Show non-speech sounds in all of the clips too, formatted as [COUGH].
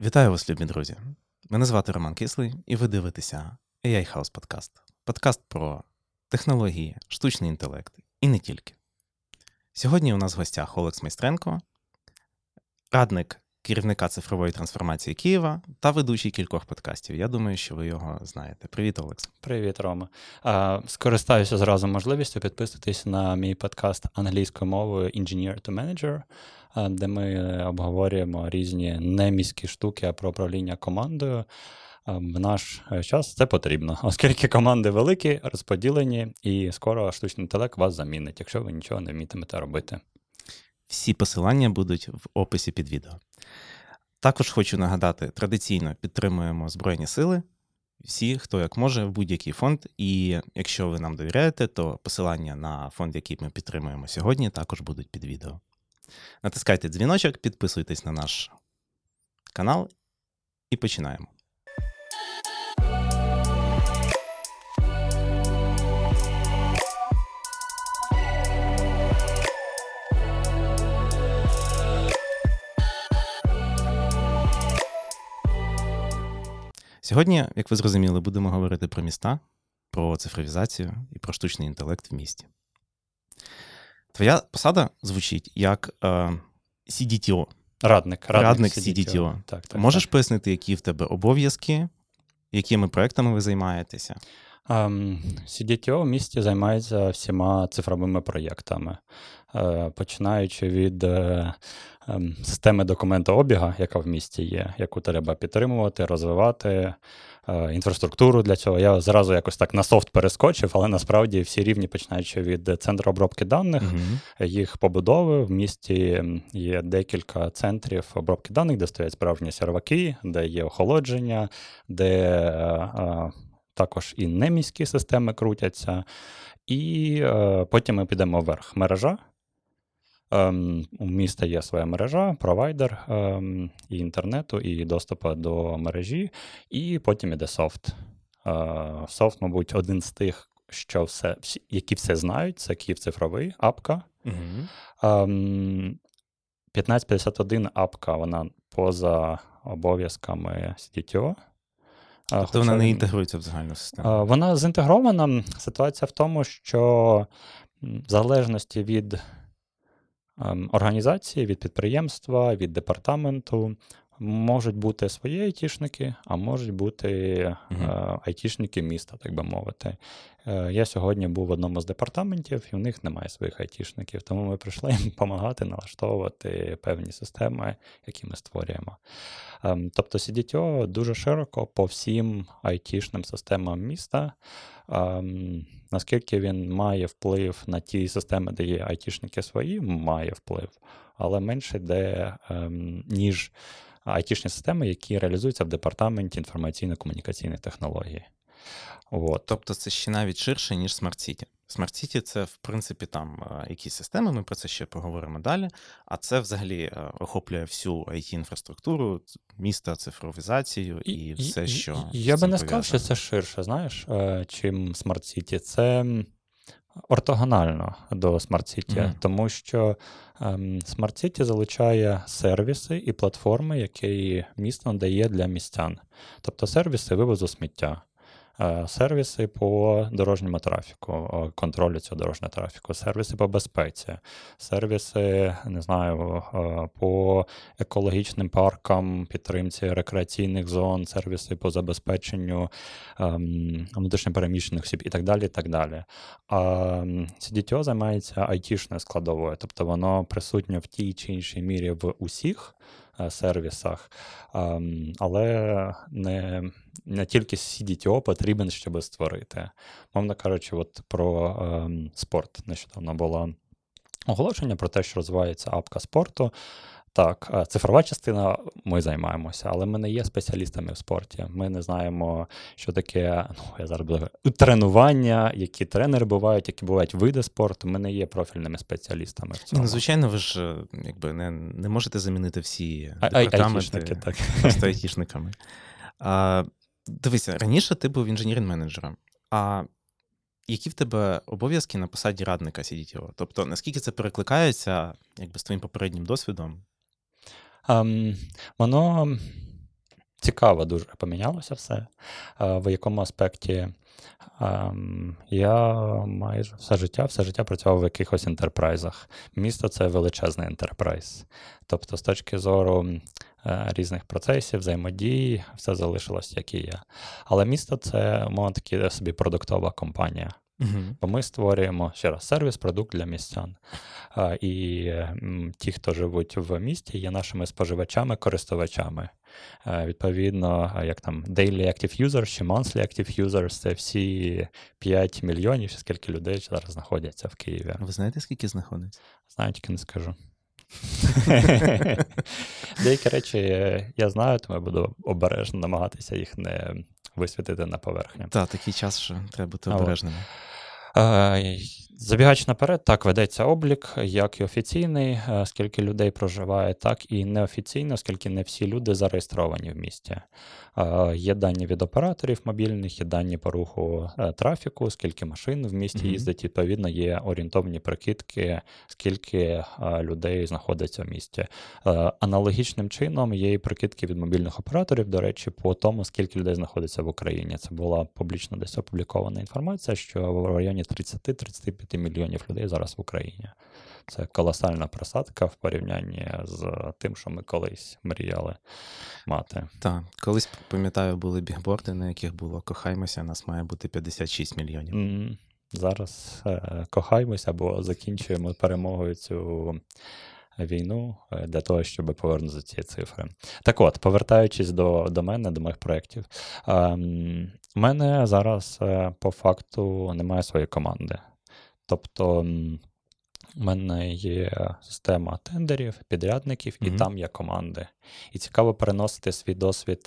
Вітаю вас, любі друзі! Мене звати Роман Кислий, і ви дивитеся AI House Podcast. Подкаст про технології, штучний інтелект і не тільки. Сьогодні у нас в гостях Олекс Майстренко, радник керівника цифрової трансформації Києва та ведучий кількох подкастів. Я думаю, що ви його знаєте. Привіт, Олекс. Привіт, Рома. Скористаюся зразу можливістю підписатись на мій подкаст англійською мовою Engineer to Manager, де ми обговорюємо різні неміські штуки про управління командою. В наш е, час це потрібно, [LAUGHS] оскільки команди великі, розподілені, і скоро штучний інтелект вас замінить, якщо ви нічого не вмітимете робити. Всі посилання будуть в описі під відео. Також хочу нагадати: традиційно підтримуємо Збройні Сили, всі, хто як може, в будь-який фонд. І якщо ви нам довіряєте, то посилання на фонд, який ми підтримуємо сьогодні, також будуть під відео. Натискайте дзвіночок, підписуйтесь на наш канал і починаємо. Сьогодні, як ви зрозуміли, будемо говорити про міста, про цифровізацію і про штучний інтелект в місті. Твоя посада звучить як е, CDTO. Радник радник, радник CDTO. CDTO. Так, так, Можеш так. пояснити, які в тебе обов'язки, якими проектами ви займаєтеся? Um, CDTO в місті займається всіма цифровими проєктами, починаючи від uh, um, системи документообіга, яка в місті є, яку треба підтримувати, розвивати. Uh, інфраструктуру для цього. Я зразу якось так на софт перескочив, але насправді всі рівні, починаючи від центру обробки даних, uh-huh. їх побудови. В місті є декілька центрів обробки даних, де стоять справжні серваки, де є охолодження, де також і неміські системи крутяться. І е, потім ми підемо вверх. Мережа. Ем, У міста є своя мережа, провайдер ем, і інтернету, і доступу до мережі, і потім іде софт. Е, Софт, мабуть, один з тих, що все, які все знають, це Київ цифровий, апка. Угу. Ем, 1551 апка, вона поза обов'язками CTO. Тобто вона не інтегрується в загальну систему? Вона зінтегрована. Ситуація в тому, що в залежності від ем, організації, від підприємства, від департаменту можуть бути свої айтішники, а можуть бути uh-huh. айтішники міста, так би мовити. Е, я сьогодні був в одному з департаментів, і в них немає своїх айтішників, тому ми прийшли їм допомагати налаштовувати певні системи, які ми створюємо. Ем, тобто CDTO дуже широко по всім айтішним системам міста. Наскільки він має вплив на ті системи, де є айтішники свої, має вплив, але менше де, ем, ніж айтішні системи, які реалізуються в департаменті інформаційно-комунікаційної технології. От. Тобто це ще навіть ширше, ніж City. Smart City — це, в принципі, там якісь системи, ми про це ще поговоримо далі. А це взагалі охоплює всю it інфраструктуру міста, цифровізацію і, і все, що. Я би не сказав, що це ширше, знаєш, е, чим Smart City. Це ортогонально до Smart City, mm. тому що ем, Smart City залучає сервіси і платформи, які місто надає для містян. Тобто сервіси вивозу сміття. Е, сервіси по дорожньому трафіку, контролю цього дорожнього трафіку, сервіси по безпеці, сервіси, не знаю, е, по екологічним паркам, підтримці рекреаційних зон, сервіси по забезпеченню ем, внутрішньопереміщених осіб і так далі. і так далі. А CDTO займається айтішною складовою, тобто воно присутнє в тій чи іншій мірі в усіх. Е, сервісах, ем, але не не тільки CDTO потрібен, щоб створити. Мовно кажучи, от про ем, спорт нещодавно було оголошення про те, що розвивається апка спорту. Так, е, цифрова частина ми займаємося, але ми не є спеціалістами в спорті. Ми не знаємо, що таке ну, я зараз буду тренування, які тренери бувають, які бувають види спорту. Ми не є профільними спеціалістами. в цьому. Ну, Звичайно, ви ж якби не не можете замінити всі департаменти так. просто айтішниками. А, Дивися, раніше ти був інженірним менеджером. А які в тебе обов'язки на посаді радника CDTO? Тобто, наскільки це перекликається якби з твоїм попереднім досвідом? Um, воно цікаво дуже помінялося все. В якому аспекті ем, я майже все життя, все життя працював в якихось ентерпрайзах. Місто це величезний ентерпрайз. Тобто, з точки зору е, різних процесів, взаємодії, все залишилось, як і є. Але місто це, мовно таки, собі продуктова компанія. Угу. Бо ми створюємо ще раз сервіс, продукт для містян. І ті, хто живуть в місті, є нашими споживачами, користувачами. Відповідно, як там Daily Active Users чи Monthly Active Users це всі 5 мільйонів, чи скільки людей зараз знаходяться в Києві. Ви знаєте, скільки знаходиться? Знаю, тільки не скажу. [LAUGHS] Деякі речі я знаю, тому я буду обережно намагатися їх не висвітити на поверхню. Так, такий час, що треба бути обережними. Забігаючи наперед, так ведеться облік, як і офіційний, е, скільки людей проживає, так і неофіційно, оскільки не всі люди зареєстровані в місті. Є дані від операторів мобільних, є дані по руху е, трафіку, скільки машин в місті mm-hmm. їздить. Відповідно, є орієнтовні прикидки, скільки е, людей знаходиться в місті. Аналогічним чином є і прикидки від мобільних операторів, до речі, по тому, скільки людей знаходиться в Україні. Це була публічно десь опублікована інформація, що в районі 30-35 5 мільйонів людей зараз в Україні. Це колосальна просадка в порівнянні з тим, що ми колись мріяли мати. Так, колись пам'ятаю, були бігборди, на яких було кохаймося, нас має бути 56 мільйонів. Mm, зараз е, кохаймося або закінчуємо перемогою цю. Війну е, для того, щоб повернути ці цифри. Так от, повертаючись до до мене, до моїх проєктів, у мене зараз е, по факту немає своєї команди. Тобто у мене є система тендерів, підрядників, і mm-hmm. там є команди. І цікаво переносити свій досвід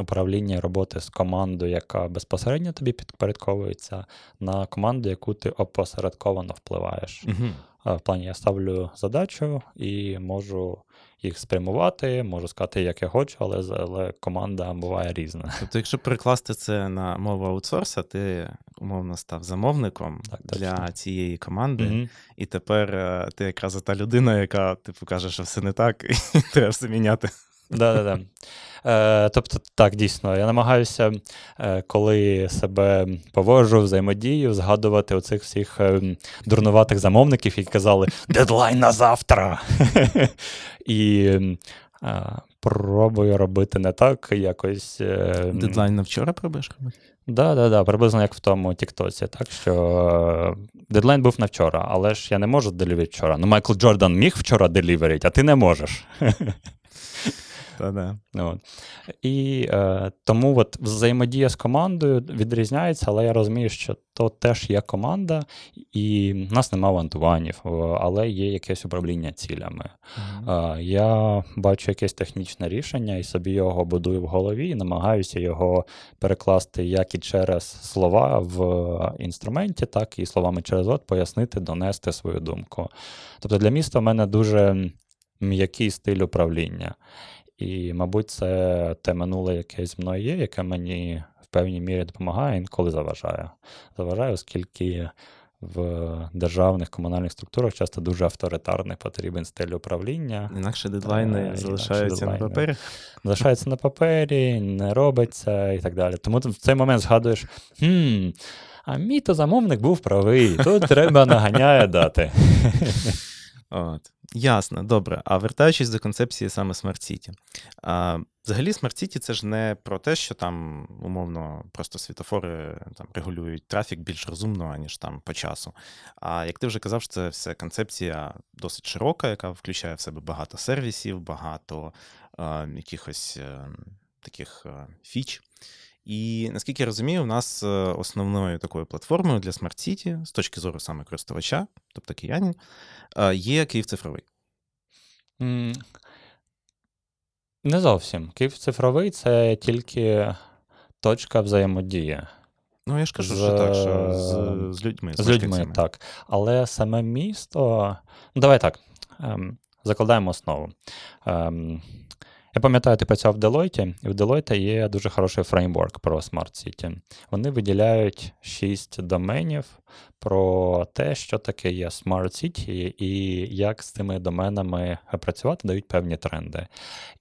управління роботи з командою, яка безпосередньо тобі підпорядковується, на команду, яку ти опосередковано впливаєш. Mm-hmm. В плані я ставлю задачу і можу їх спрямувати, можу сказати, як я хочу, але але команда буває різна. Тобто, якщо перекласти це на мову аутсорса, ти умовно став замовником так, для точно. цієї команди, mm і тепер е, ти якраз та людина, яка типу каже, що все не так, [LAUGHS] і треба все міняти. Да-да-да. Е, Тобто, так, дійсно, я намагаюся, е, коли себе поводжу, взаємодію, згадувати оцих всіх е, дурнуватих замовників, які казали дедлайн на завтра. [LAUGHS] І е, пробую робити не так, якось. Дедлайн на вчора пробуєш робити? Да, да, да, приблизно як в тому Тіктоці. Так що дедлайн був на вчора, але ж я не можу деліверити вчора. Ну, Майкл Джордан міг вчора деліверити, а ти не можеш. [LAUGHS] Та-да. От. І е, тому от взаємодія з командою відрізняється, але я розумію, що то теж є команда, і в нас нема вантуванів, але є якесь управління цілями. Mm-hmm. Е, я бачу якесь технічне рішення і собі його будую в голові, і намагаюся його перекласти як і через слова в інструменті, так і словами через от пояснити, донести свою думку. Тобто для міста в мене дуже м'який стиль управління. І, мабуть, це те минуле якесь мною є, яке мені в певній мірі допомагає, інколи заважає. Заважає, оскільки в державних комунальних структурах часто дуже авторитарний потрібен стиль управління. Інакше дедлайни е, залишаються дедлайни. на папері. Залишаються на папері, не робиться і так далі. Тому в цей момент згадуєш: хм, а мій то замовник був правий, тут [LAUGHS] треба наганяє дати. От. Ясно, добре. А вертаючись до концепції саме Smart City. А, Взагалі, Smart City це ж не про те, що там, умовно, просто світофори там регулюють трафік більш розумно, аніж там по часу. А як ти вже казав, що це все концепція досить широка, яка включає в себе багато сервісів, багато а, якихось е, таких а, фіч. І наскільки я розумію, у нас е, основною такою платформою для Smart City з точки зору саме користувача, тобто киянин, є Київ цифровий. Не зовсім. Київ цифровий це тільки точка взаємодії. Ну, я ж кажу, з, що так, що з, з людьми. З, з людьми, так. Але саме місто. Давай так. Ем, закладаємо основу. Ем, Я пам'ятаю, ти працював в Deloitte, і в Deloitte є дуже хороший фреймворк про Smart City. Вони виділяють шість доменів про те, що таке є Smart City, і як з цими доменами працювати, дають певні тренди.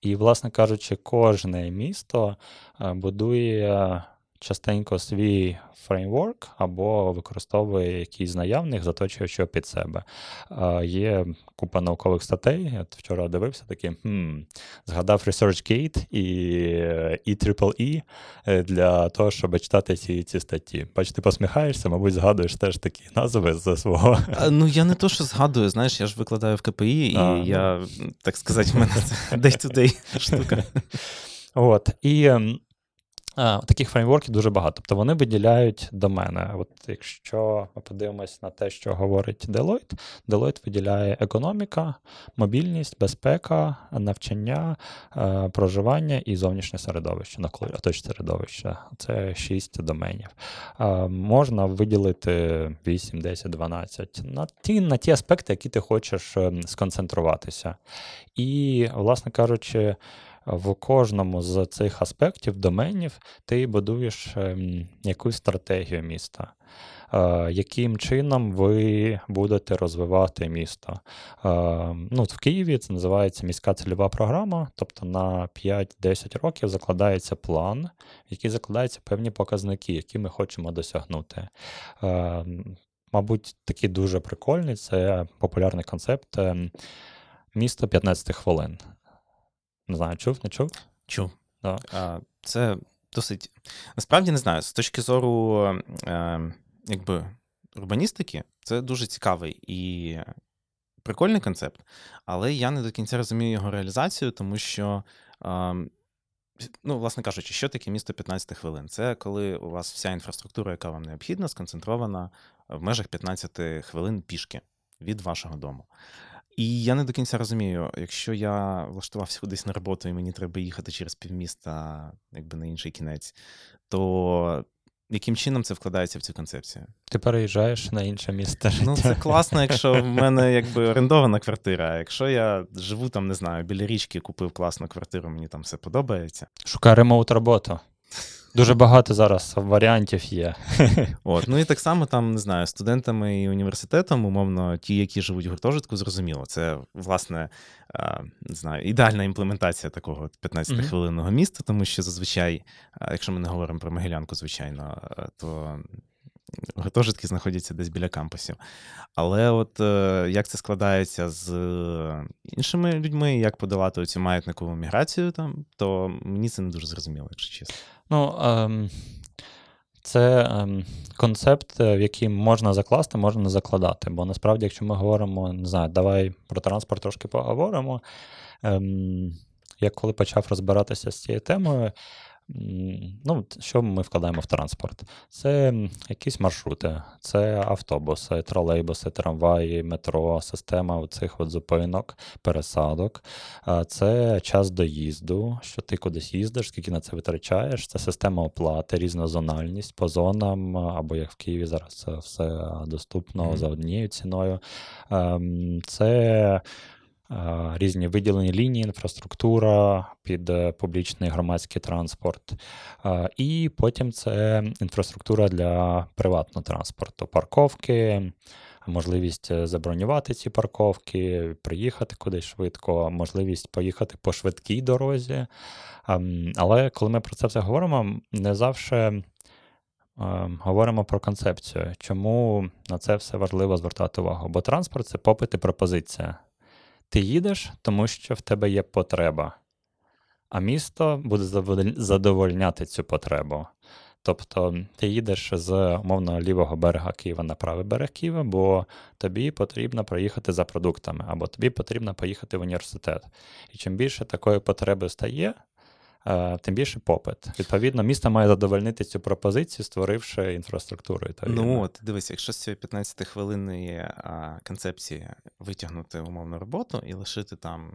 І, власне кажучи, кожне місто е, будує частенько свій фреймворк або використовує якийсь з наявних, заточуючи під себе. Є купа наукових статей. Я вчора дивився такі, хм, згадав ResearchGate і EEE е, для того, щоб читати ці ці статті. Бач, ти посміхаєшся, мабуть, згадуєш теж такі назви з свого. А, ну я не то, що згадую, знаєш, я ж викладаю в КПІ, і а, я, ну. так сказати, в мене це [LAUGHS] day-to-day штука. От, і ем, Таких фреймворків дуже багато. Тобто вони виділяють до мене. От Якщо ми подивимось на те, що говорить Deloitte, Deloitte виділяє економіка, мобільність, безпека, навчання, е, проживання і зовнішнє середовище, оточне середовище. Це шість доменів. Можна виділити 8, 10, 12 на ті, на ті аспекти, які ти хочеш ем, сконцентруватися. І, власне кажучи, в кожному з цих аспектів, доменів, ти будуєш ем, якусь стратегію міста. Е, яким чином ви будете розвивати місто? Е, ну, В Києві це називається міська цільова програма, тобто на 5-10 років закладається план, в який закладаються певні показники, які ми хочемо досягнути. Е, мабуть, такий дуже прикольний це популярний концепт ем, місто 15 хвилин. Не знаю, чув, не чув? Чув. Да. А, Це досить. Насправді не знаю, з точки зору е, якби, урбаністики, це дуже цікавий і прикольний концепт, але я не до кінця розумію його реалізацію, тому що. Е, Ну, власне кажучи, що таке місто 15 хвилин? Це коли у вас вся інфраструктура, яка вам необхідна, сконцентрована в межах 15 хвилин пішки від вашого дому. І я не до кінця розумію, якщо я влаштувався кудись на роботу і мені треба їхати через півміста, якби на інший кінець, то яким чином це вкладається в цю концепцію? Ти переїжджаєш на інше місце. життя. Ну, це класно, якщо в [LAUGHS] мене якби орендована квартира. А якщо я живу там, не знаю, біля річки, купив класну квартиру, мені там все подобається. Шукай ремоут роботу. Дуже багато зараз варіантів є. [LAUGHS] От, Ну і так само там, не знаю, студентами і університетом, умовно, ті, які живуть в гуртожитку, зрозуміло. Це, власне, не знаю, ідеальна імплементація такого 15-хвилинного міста, тому що зазвичай, якщо ми не говоримо про Могилянку, звичайно, то. Гуртожитки знаходяться десь біля кампусів. Але от е, як це складається з іншими людьми, як подолати цю маятникову міграцію, там, то мені це не дуже зрозуміло, якщо чесно. Ну, ем, це ем, концепт, в який можна закласти, можна закладати. Бо насправді, якщо ми говоримо, не знаю, давай про транспорт трошки поговоримо. Ем, Я коли почав розбиратися з цією темою, Ну, Що ми вкладаємо в транспорт? Це якісь маршрути, це автобуси, тролейбуси, трамваї, метро, система цих от зупинок, пересадок, це час доїзду, що ти кудись їздиш, скільки на це витрачаєш, це система оплати, різнозональність по зонам, або як в Києві зараз все доступно mm-hmm. за однією ціною. Ем, це різні виділені лінії, інфраструктура під е, публічний громадський транспорт. І потім це інфраструктура для приватного транспорту, парковки. Можливість е, забронювати ці парковки, приїхати кудись швидко, можливість поїхати по швидкій дорозі. Але коли ми про це все говоримо, не завжди говоримо про концепцію, чому на це все важливо звертати увагу. Бо транспорт це попит і пропозиція. Ти їдеш, тому що в тебе є потреба, а місто буде задовольняти цю потребу. Тобто ти їдеш з умовно лівого берега Києва на правий берег Києва, бо тобі потрібно проїхати за продуктами, або тобі потрібно поїхати в університет. І чим більше такої потреби стає, тим більше попит. Відповідно, місто має задовольнити цю пропозицію, створивши інфраструктуру. Ну от дивись, якщо з цієї 15 хвилинної концепції витягнути умовну роботу і лишити там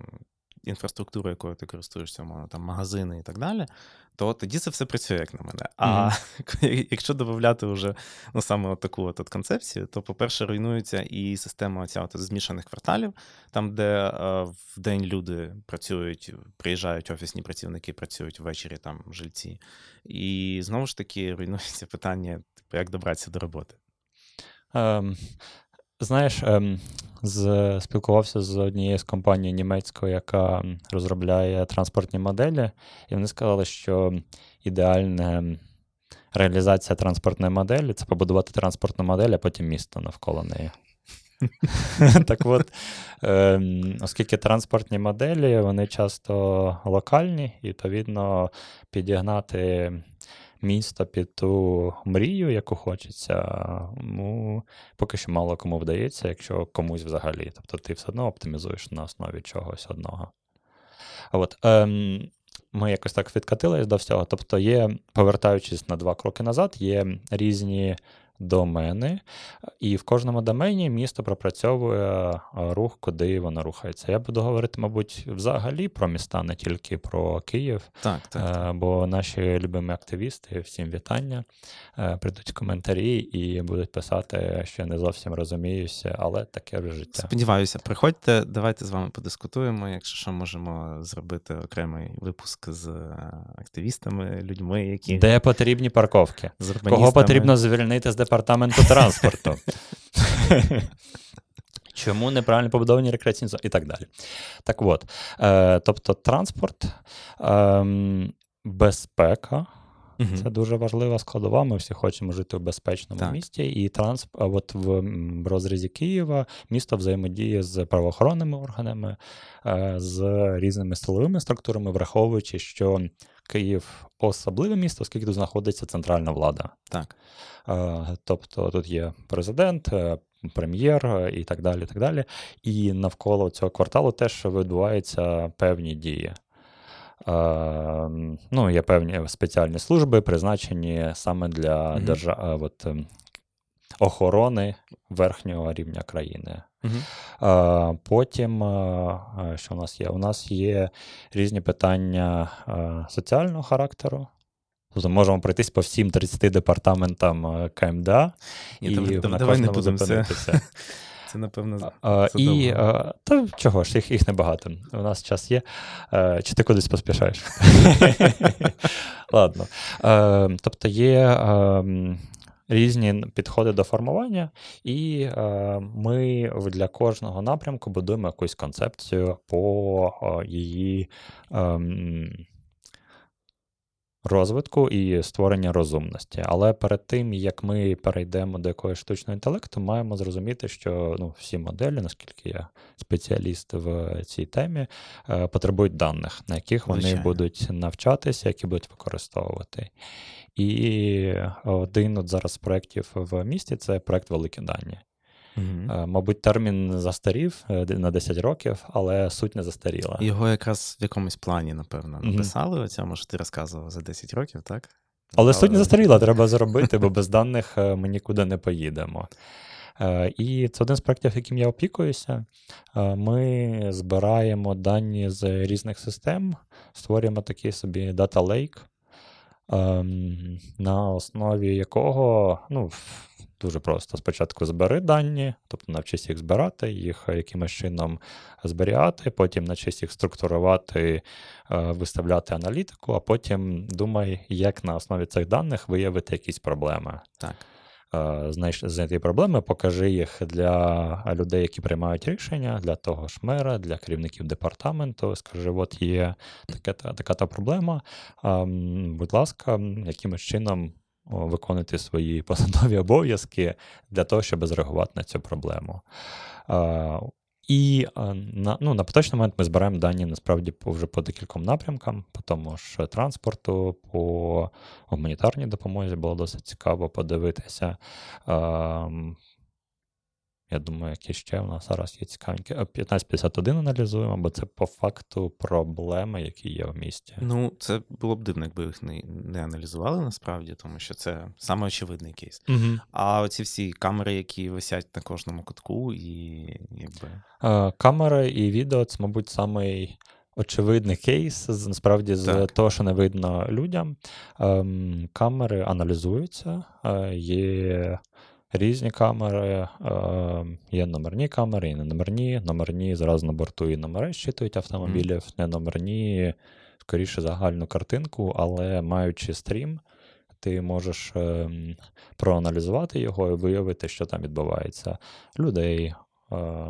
інфраструктуру, якою ти користуєшся, умовно, там магазини і так далі, то тоді це все працює як на мене. А mm-hmm. якщо додати вже ну, саме от таку от, от концепцію, то, по-перше, руйнується і система оця от змішаних кварталів, там, де е, в день люди працюють, приїжджають офісні працівники, працюють ввечері там жильці. І знову ж таки [LAUGHS] руйнується питання, типу, як добратися до роботи. Um, Знаєш, ем, з, спілкувався з однією з компаній німецькою, яка розробляє транспортні моделі, і вони сказали, що ідеальна реалізація транспортної моделі це побудувати транспортну модель, а потім місто навколо неї. [LAUGHS] Так от, ем, оскільки транспортні моделі, вони часто локальні, і відповідно підігнати місто під ту мрію, яку хочеться, ну, поки що мало кому вдається, якщо комусь взагалі. Тобто ти все одно оптимізуєш на основі чогось одного. От, ем, Ми якось так відкатились до всього. Тобто, є, повертаючись на два кроки назад, є різні домени, і в кожному домені місто пропрацьовує рух, куди воно рухається. Я буду говорити, мабуть, взагалі про міста, не тільки про Київ. Так, так. так. Бо наші любимі активісти, всім вітання, прийдуть коментарі і будуть писати, що не зовсім розуміюся, але таке вже життя. Сподіваюся, приходьте, давайте з вами подискутуємо. Якщо що, можемо зробити окремий випуск з активістами, людьми, які де потрібні парковки, кого потрібно звільнити з департаменту транспорту. Чому неправильно побудовані рекреаційні зони і так далі. Так от, е, тобто, транспорт, е, безпека. Угу. Це дуже важлива складова. Ми всі хочемо жити в безпечному так. місті. І трансп... от в розрізі Києва місто взаємодіє з правоохоронними органами, е, з різними силовими структурами, враховуючи, що Київ особливе місто, оскільки тут знаходиться центральна влада. Так. Тобто тут є президент, е, прем'єр е, і так далі. І так далі. І навколо цього кварталу теж відбуваються певні дії. Ну, Є певні спеціальні служби, призначені саме для держав... от, охорони верхнього рівня країни. Uh-huh. Потім, що у нас є? У нас є різні питання соціального характеру. Тобто можемо пройтись по всім 30 департаментам КМДА. Ні, і там, давай не будемо це. [LAUGHS] Це, напевно, а, і а, Та чого ж, їх їх небагато. У нас час є. А, чи ти кудись поспішаєш? [LAUGHS] [LAUGHS] Ладно. Тобто є різні підходи до формування, і е, ми для кожного напрямку будуємо якусь концепцію по е, її. Е, Розвитку і створення розумності. Але перед тим, як ми перейдемо до якогось штучного інтелекту, маємо зрозуміти, що ну, всі моделі, наскільки я спеціаліст в цій темі, е, потребують даних, на яких вони Звичайно. будуть навчатися, які будуть використовувати. І один от зараз з проєктів в місті це проєкт Великі дані. Mm-hmm. Мабуть, термін застарів е, на 10 років, але суть не застаріла. Його якраз в якомусь плані, напевно, написали. Mm-hmm. Оця, може, ти розказував за 10 років, так? Але, але суть не застаріла, треба [LAUGHS] зробити, бо без даних е, ми нікуди не поїдемо. І це один з проєктів, яким я опікуюся. Ми збираємо дані з різних систем, створюємо такий собі Data Lake, ем, на основі якого ну, дуже просто спочатку збери дані, тобто навчись їх збирати, їх якимось чином зберігати, потім навчись їх структурувати, е, виставляти аналітику, а потім думай, як на основі цих даних виявити якісь проблеми. Так. Е, знайти проблеми, покажи їх для людей, які приймають рішення, для того ж мера, для керівників департаменту. Скажи, от є така та проблема. Будь ласка, якимось чином виконуйте свої [LAUGHS] посадові обов'язки для того, щоб зреагувати на цю проблему. І на ну, на поточний момент ми збираємо дані насправді вже по декільком напрямкам, по тому ж транспорту, по гуманітарній допомозі було досить цікаво подивитися. Я думаю, які ще у нас зараз є цікавенькі. 1551 аналізуємо, бо це по факту проблеми, які є в місті. Ну, це було б дивно, якби їх не не аналізували насправді, тому що це саме очевидний кейс. Угу. А оці всі камери, які висять на кожному кутку, і якби. Камери і відео це, мабуть, самий очевидний кейс, насправді, з Так. того, що не видно людям. Ем, камери аналізуються, е, є різні камери, е, є номерні камери, і не номерні. Номерні зразу на борту і номери щитують автомобілів, не номерні, скоріше загальну картинку, але маючи стрім, ти можеш ем, проаналізувати його і виявити, що там відбувається. Людей, е,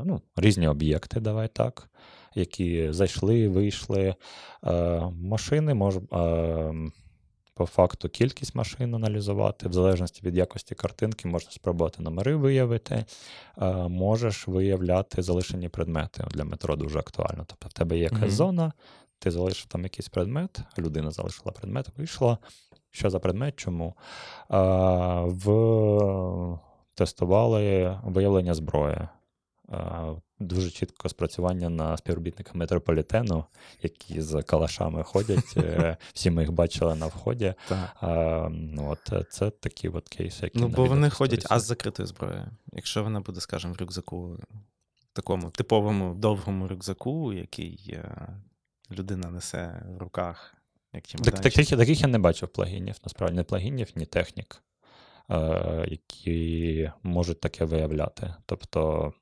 ну, різні об'єкти, давай так, які зайшли, вийшли. Е, машини мож, е, по факту кількість машин аналізувати, в залежності від якості картинки, можна спробувати номери виявити, е, можеш виявляти залишені предмети. Для метро дуже актуально. Тобто в тебе є якась Мгм. зона, ти залишив там якийсь предмет, людина залишила предмет, вийшла. Що за предмет? Чому? В... Тестували виявлення зброї. Дуже чітко спрацювання на співробітника метрополітену, які з калашами ходять. Е, [LAUGHS] Всі ми їх бачили на вході. А, ну, от е, це такі от кейси, які Ну, бо вони ходять тестуються. а з закритою зброєю. Якщо вона буде, скажімо, в рюкзаку, такому типовому довгому рюкзаку, який е, людина несе в руках, як Так, таких, таких я не бачив плагінів, насправді не плагінів, ні технік, які можуть таке виявляти. Тобто,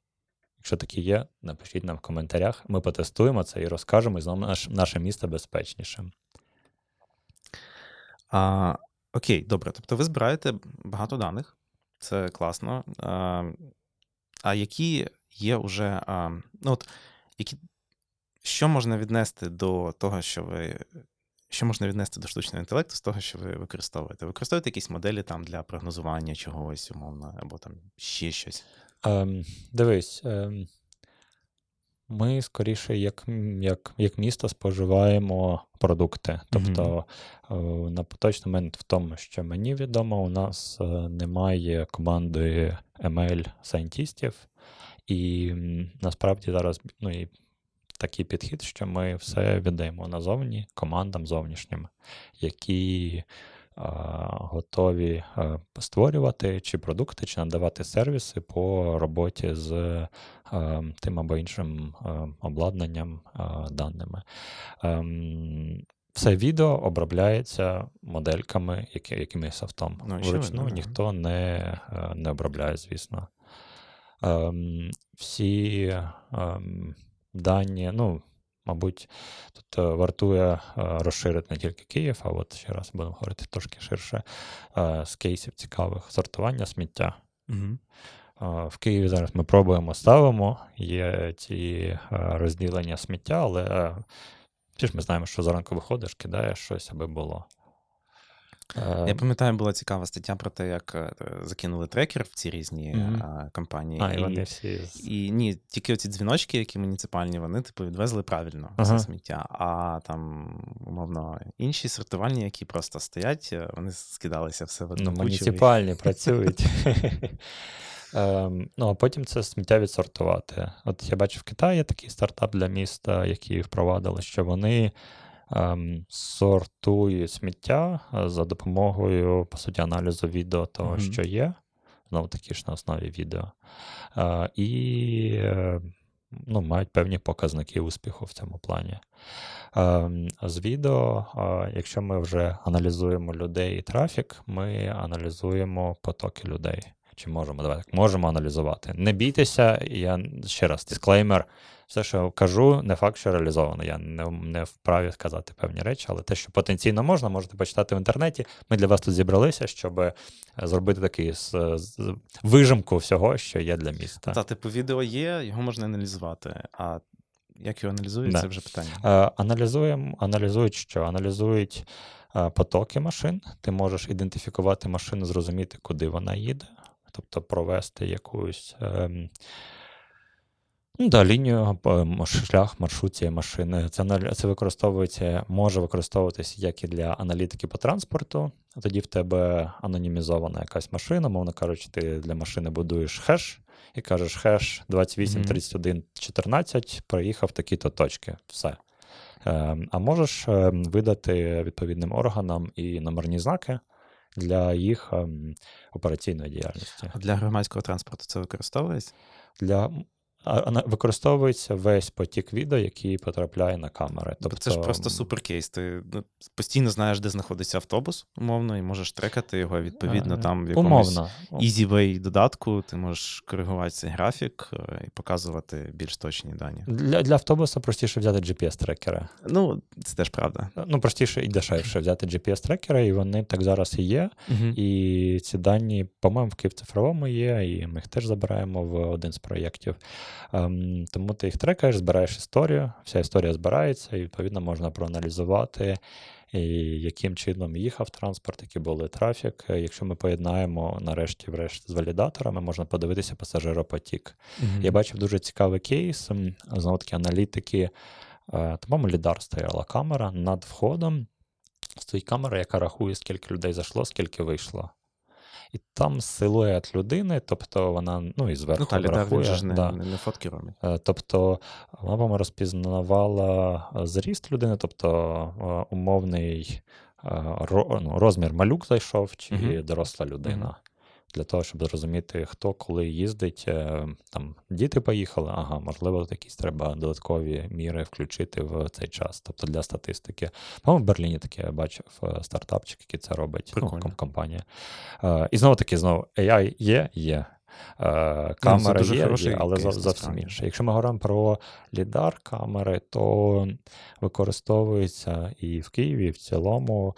якщо такі є, напишіть нам в коментарях. Ми потестуємо це і розкажемо, і зробимо наш, наше місто безпечнішим. А, окей, добре. Тобто ви збираєте багато даних, це класно. А, а які є уже. А, ну от, які, що можна віднести до того, що ви. Що можна віднести до штучного інтелекту з того, що ви використовуєте? Використовуєте якісь моделі там для прогнозування чогось, умовно, або там ще щось. Ем, дивись, ем, ми скоріше, як, як, як місто, споживаємо продукти. Тобто, е, на поточний момент в тому, що мені відомо, у нас е, немає команди ML-сайентістів, і м, насправді зараз ну, і такий підхід, що ми все віддаємо назовні командам зовнішнім, які готові е, створювати чи продукти, чи надавати сервіси по роботі з е, тим або іншим е, обладнанням, даними. Ем, Все відео обробляється модельками, які, якимись софтом. Ну, Вручну да. ніхто не, не обробляє, звісно. Ем, всі ем, дані, ну, мабуть, тут е, вартує е, розширити не тільки Київ, а от ще раз будемо говорити трошки ширше е, з кейсів цікавих сортування сміття. Угу. В Києві зараз ми пробуємо, ставимо, є ці розділення сміття, але е, ж ми знаємо, що зранку виходиш, кидаєш щось, аби було. Е, Я пам'ятаю, була цікава стаття про те, як е, закинули трекер в ці різні а, компанії. А, і вони всі І ні, тільки оці дзвіночки, які муніципальні, вони типу відвезли правильно Ага. все сміття. А там, умовно, інші сортувальні, які просто стоять, е, вони скидалися все в одну Ну, муніципальні [LAUGHS] працюють. Ем, ну, а потім це сміття відсортувати. От я бачив в Китаї є такий стартап для міста, який впровадили, що вони ем, сортують сміття е, за допомогою, по суті, аналізу відео того, Мгм. що є. Знову таки ж на основі відео. Е, і е, ну, мають певні показники успіху в цьому плані. Ем, З відео, якщо ми вже аналізуємо людей і трафік, ми аналізуємо потоки людей. Чи можемо давай так, можемо аналізувати. Не бійтеся, я ще раз, дисклеймер. Все, що кажу, не факт, що реалізовано. Я не, не вправі сказати певні речі, але те, що потенційно можна, можете почитати в інтернеті. Ми для вас тут зібралися, щоб е, зробити такий з, з- вижимку всього, що є для міста. Та, типу, відео є, його можна аналізувати. А як його аналізують, Да. це вже питання. Е, Аналізуємо, аналізують що? Aналізують е, потоки машин. Ти можеш ідентифікувати машину, зрозуміти, куди вона їде, тобто провести якусь ем, ну, да, лінію, шлях, маршрут цієї машини. Це, це використовується, може використовуватися як і для аналітики по транспорту. Тоді в тебе анонімізована якась машина, мовно кажучи, ти для машини будуєш хеш і кажеш хеш 28 Мгм. 31 14 проїхав такі-то точки. Все. Ем, А можеш ем, видати відповідним органам і номерні знаки для їх ем, операційної діяльності. А для громадського транспорту це використовується? Для використовується весь потік відео, який потрапляє на камери. Тобто це ж просто суперкейс. Ти ну, постійно знаєш, де знаходиться автобус, умовно, і можеш трекати його відповідно е, там в якомусь. EasyWay додатку. Ти можеш коригувати цей графік е, і показувати більш точні дані. Для для автобуса простіше взяти GPS-трекери. Ну, це теж правда. Ну, простіше і дешевше взяти GPS-трекери, і вони так зараз і є. Угу. І ці дані, по-моєму, в Київцифровому є, і ми їх теж забираємо в один з проєктів. Ем, тому ти їх трекаєш, збираєш історію, вся історія збирається, і відповідно можна проаналізувати, і яким чином їхав транспорт, який були трафік. Якщо ми поєднаємо нарешті врешті з валідаторами, можна подивитися пасажиропотік. Mm-hmm. Я бачив дуже цікавий кейс, знову таки аналітики. Тому лідар стояла камера над входом. Стоїть камера, яка рахує, скільки людей зайшло, скільки вийшло і там силует людини, тобто вона ну і зверху ну, та, рахує. Ж не, да. не, не фотки робить. Е, тобто вона вам розпізнавала зріст людини, тобто е, умовний е, ну, розмір малюк зайшов, чи угу. доросла людина. Для того, щоб зрозуміти, хто коли їздить. Е, там діти поїхали, ага, можливо, якісь треба додаткові міри включити в цей час. Тобто для статистики. По-моєму, в Берліні таке я бачив е, стартапчик, який це робить. Ну, компанія. Е, і знову таки, знову AI є, є. Камера ну, є, є, але зовсім інше. Якщо ми говоримо про лідар камери, то використовується і в Києві, і в цілому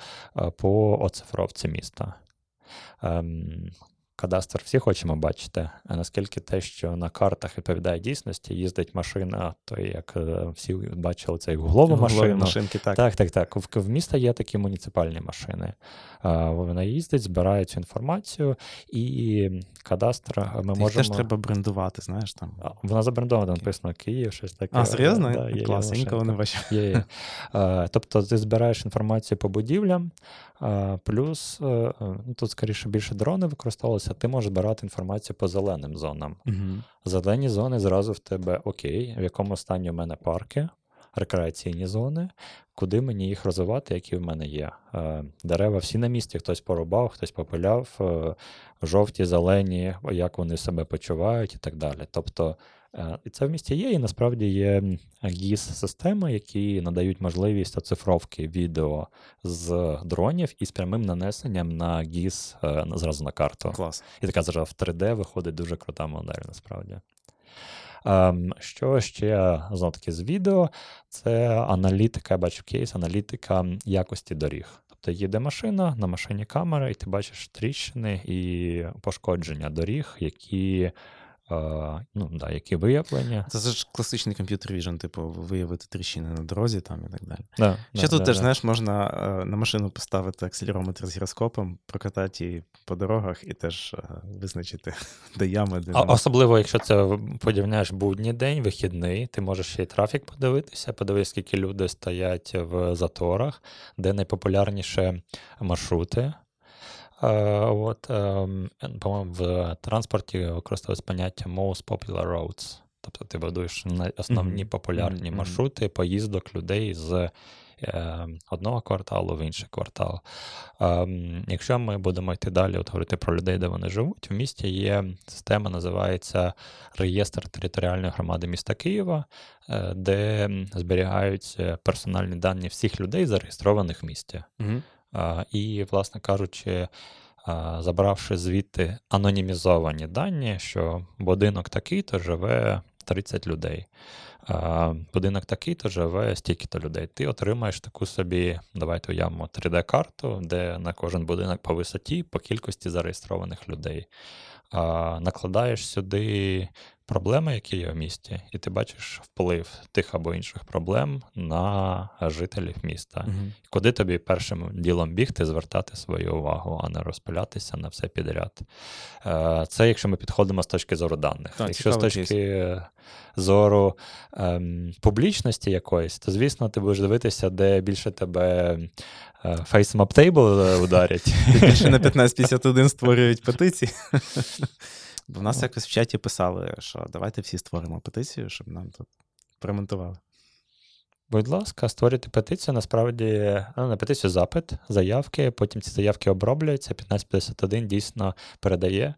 по оцифровці міста. Кадастр всі хочемо бачити. А наскільки те, що на картах відповідає дійсності, їздить машина, то як е, всі бачили цей гуглову машину. машинки, так. Так, так, так. В, в міста є такі муніципальні машини. Вона їздить, збирає цю інформацію, і кадастр е, ми Ти можемо. теж треба брендувати, знаєш там. Вона забрендована, написано Київ, щось таке. А, серйозно? Да, є, Клас, я ніколи не бачив. Є, є. Тобто ти збираєш інформацію по будівлям, плюс е, ну, тут, скоріше, більше дрони використовувалися, ти можеш збирати інформацію по зеленим зонам. Угу. Зелені зони зразу в тебе окей, в якому стані у мене парки, рекреаційні зони, куди мені їх розвивати, які в мене є. Е, дерева всі на місці, хтось порубав, хтось попиляв, е, жовті, зелені, як вони себе почувають і так далі. Тобто і це в місті є, і насправді є ГІС-системи, які надають можливість оцифровки відео з дронів із прямим нанесенням на ГІС е, зразу на карту. Клас. І така зараз в 3D виходить дуже крута модель, насправді. Ем, що ще знов таки з відео? Це аналітика, я бачу кейс, аналітика якості доріг. Тобто їде машина, на машині камера, і ти бачиш тріщини і пошкодження доріг, які ну, да, які виявлення. Це ж класичний комп'ютер віжн, типу, виявити тріщини на дорозі там і так далі. Да, Ще да, тут да, теж, знаєш, можна е, на машину поставити акселерометр з гіроскопом, прокатати її по дорогах і теж е, визначити, [LAUGHS] де ями, де. А, особливо, якщо це порівняєш будній день, вихідний, ти можеш ще й трафік подивитися, подивитися, скільки люди стоять в заторах, де найпопулярніші маршрути. Е, от, ем, По-моєму, в транспорті використовується поняття most popular roads. Тобто ти будуєш основні популярні маршрути поїздок людей з е, одного кварталу в інший квартал. Е, якщо ми будемо йти далі, от говорити про людей, де вони живуть, в місті є система, називається Реєстр територіальної громади міста Києва, е, де зберігаються персональні дані всіх людей, зареєстрованих в місті. І, власне кажучи, забравши звідти анонімізовані дані, що будинок такий-то живе 30 людей. Будинок такий-то живе стільки-то людей. Ти отримаєш таку собі, давайте уявимо, 3D-карту, де на кожен будинок по висоті, по кількості зареєстрованих людей. Накладаєш сюди проблеми, які є в місті, і ти бачиш вплив тих або інших проблем на жителів міста. Угу. Куди тобі першим ділом бігти, звертати свою увагу, а не розпилятися на все підряд. Е, це якщо ми підходимо з точки зору даних. Так, якщо з точки кейс. зору ем, публічності якоїсь, то звісно, ти будеш дивитися, де більше тебе. Е, FaceMap Table ударять. Більше на 1551 створюють петиції. [LAUGHS] Бо в нас якось в чаті писали, що давайте всі створимо петицію, щоб нам тут промонтували. Будь ласка, створюйте петицію. Насправді, ну, на петицію запит, заявки, потім ці заявки обробляються. 1551 дійсно передає,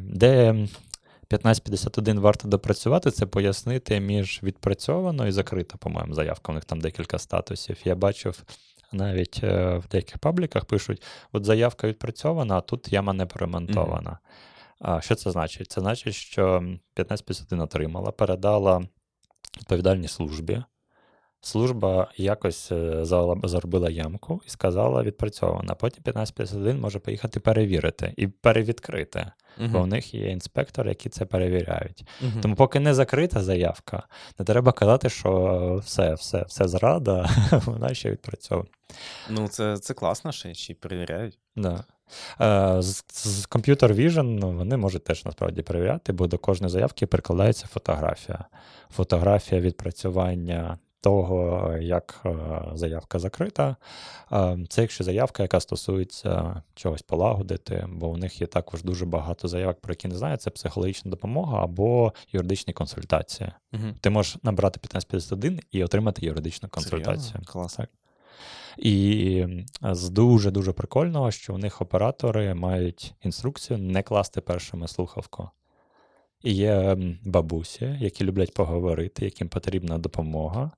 де 1551 варто допрацювати, це пояснити між відпрацьовано і закрита, по-моєму, заявка. У них там декілька статусів. Я бачив навіть е, в деяких пабліках пишуть: от заявка відпрацьована, а тут яма не перемонтована. Mm-hmm. А що це значить? Це значить, що 1551 отримала, передала відповідальній службі. Служба якось е, заробила ямку і сказала відпрацьована. Потім 1551 може поїхати перевірити і перевідкрити, uh-huh. бо в них є інспектори, які це перевіряють. Uh-huh. Тому, поки не закрита заявка, не треба казати, що все, все, все зрада, [LAUGHS] вона ще відпрацьована. Ну, це це класно, що ще й перевіряють. Да. Е, з, з Computer Vision ну, вони можуть теж насправді перевіряти, бо до кожної заявки прикладається фотографія. Фотографія відпрацювання того, як е, заявка закрита. Е, це якщо заявка, яка стосується чогось полагодити, бо у них є також дуже багато заявок, про які не знаю, це психологічна допомога або юридичні консультації. Угу. Ти можеш набрати 1551 і отримати юридичну консультацію. Клас. Так. І з дуже-дуже прикольного, що у них оператори мають інструкцію не класти першими слухавку. І є бабусі, які люблять поговорити, яким потрібна допомога.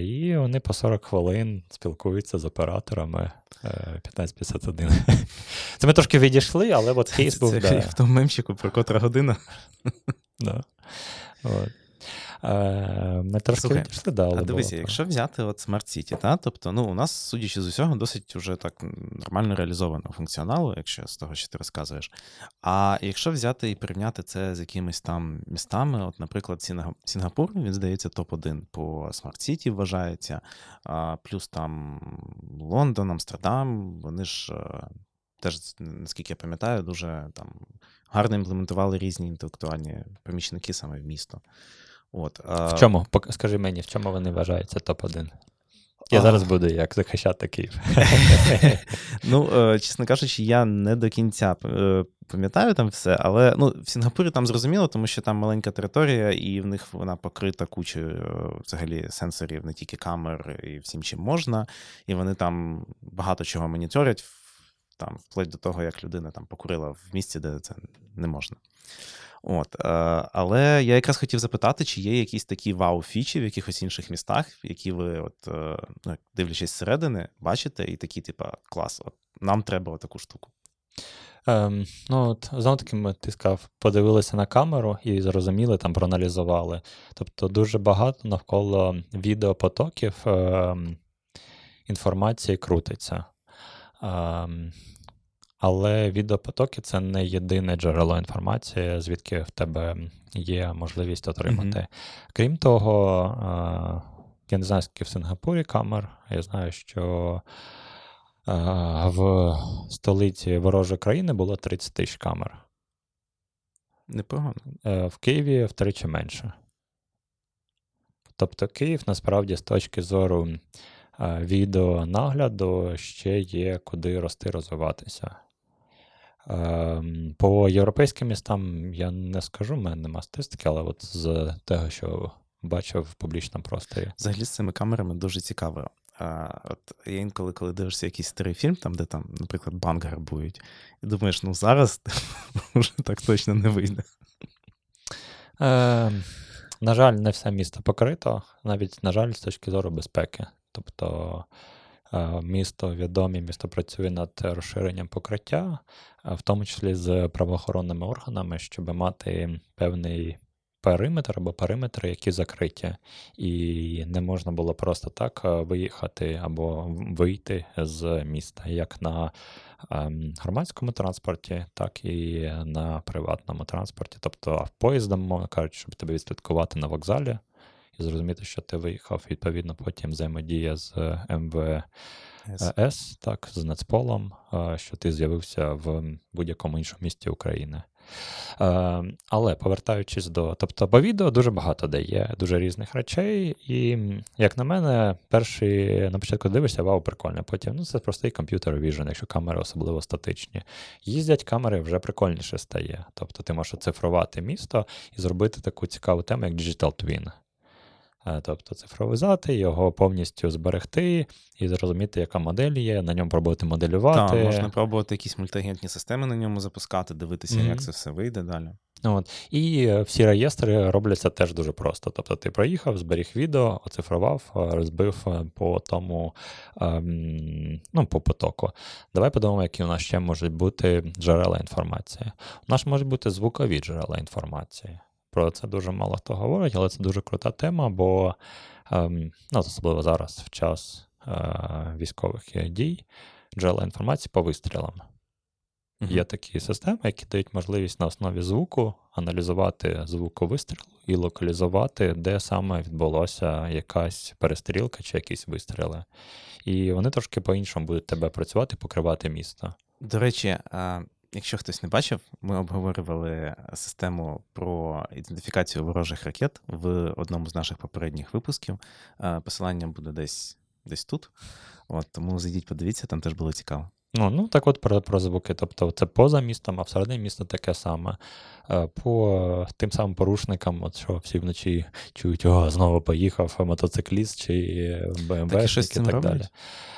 І вони по 40 хвилин спілкуються з операторами 1551. Це ми трошки відійшли, але от кейс був. Це в тому мемчику про котра година. Да. От. Е, ми трошки Слухай, да, а дивися, було, якщо взяти от Smart City, та, тобто ну, у нас, судячи з усього, досить вже так нормально реалізовано функціоналу, якщо з того, що ти розказуєш. А якщо взяти і порівняти це з якимись там містами, от, наприклад, Сінгапур, він здається, топ-1 по Smart City вважається, плюс там Лондон, Амстердам, вони ж. Е, теж, наскільки я пам'ятаю, дуже там гарно імплементували різні інтелектуальні помічники саме в місто. От, а... В чому? Скажи мені, в чому вони вважаються топ-1? Я а... зараз буду як захищати Київ. [LAUGHS] Ну, е, чесно кажучи, я не до кінця е, пам'ятаю там все, але ну, в Сінгапурі там зрозуміло, тому що там маленька територія, і в них вона покрита кучою е, взагалі сенсорів, не тільки камер і всім чим можна. І вони там багато чого моніторять, там, вплоть до того, як людина там покурила в місці, де це не можна. От, е, Але я якраз хотів запитати, чи є якісь такі вау-фічі в якихось інших містах, які ви, от, е, ну, дивлячись зсередини, бачите, і такі, типа, клас, от нам треба таку штуку. Ем, Ну, от, знову таки, ти сказав, подивилися на камеру і зрозуміли, там проаналізували. Тобто, дуже багато навколо відеопотоків ем, інформації крутиться. Ем, але відеопотоки це не єдине джерело інформації, звідки в тебе є можливість отримати. Mm-hmm. Крім того, я не знаю, скільки в Сингапурі камер. Я знаю, що в столиці ворожої країни було 30 тисяч камер. Непогано. Е, в Києві втричі менше. Тобто Київ насправді з точки зору відеонагляду ще є куди рости, розвиватися. Ем, по європейським містам я не скажу, в мене нема статистики, але от з того, що бачив в публічному просторі. Взагалі з цими камерами дуже цікаво. От Я інколи, коли дивишся якийсь старий фільм, там, де там, наприклад, банк грабують, і думаєш, ну зараз [LAUGHS] вже так точно не вийде. Е, На жаль, не все місто покрито, навіть, на жаль, з точки зору безпеки. Тобто місто відомі, місто працює над розширенням покриття, е, в тому числі з правоохоронними органами, щоб мати певний периметр або периметри, які закриті, і не можна було просто так е, виїхати або вийти з міста, як на ем, громадському транспорті, так і на приватному транспорті. Тобто поїздом, кажучи, щоб тебе відслідкувати на вокзалі і зрозуміти, що ти виїхав, відповідно, потім взаємодія з МВС, yes. так, з Нацполом, що ти з'явився в будь-якому іншому місті України. Але повертаючись до. Тобто, по відео дуже багато де є, дуже різних речей. І, як на мене, перший на початку дивишся, вау, прикольно. Потім ну, це простий комп'ютер Vision, якщо камери особливо статичні. Їздять камери вже прикольніше стає. Тобто ти можеш оцифрувати місто і зробити таку цікаву тему, як Digital Twin. Е, тобто цифровизати, його повністю зберегти і зрозуміти, яка модель є, на ньому пробувати моделювати. Так, можна пробувати якісь мультиагентні системи на ньому запускати, дивитися, mm-hmm. як це все вийде далі. От. І е, всі реєстри робляться теж дуже просто. Тобто ти проїхав, зберіг відео, оцифрував, е, розбив по тому ем, ну, по потоку. Давай подумаємо, які у нас ще можуть бути джерела інформації. У нас можуть бути звукові джерела інформації. Про це дуже мало хто говорить, але це дуже крута тема, бо ем, ну, особливо зараз, в час е, військових дій, джерела інформації по вистрілам. Uh-huh. Є такі системи, які дають можливість на основі звуку аналізувати звуку вистрілу і локалізувати, де саме відбулося якась перестрілка чи якісь вистріли. І вони трошки по-іншому будуть тебе працювати, покривати місто. До речі, Якщо хтось не бачив, ми обговорювали систему про ідентифікацію ворожих ракет в одному з наших попередніх випусків. Посилання буде десь десь тут. От, Тому зайдіть, подивіться, там теж було цікаво. Ну, ну так от про про звуки. Тобто це поза містом, а всередині міста таке саме. Е, по тим самим порушникам, от що всі вночі чують, о, знову поїхав мотоцикліст чи БМВ і так роблять? далі.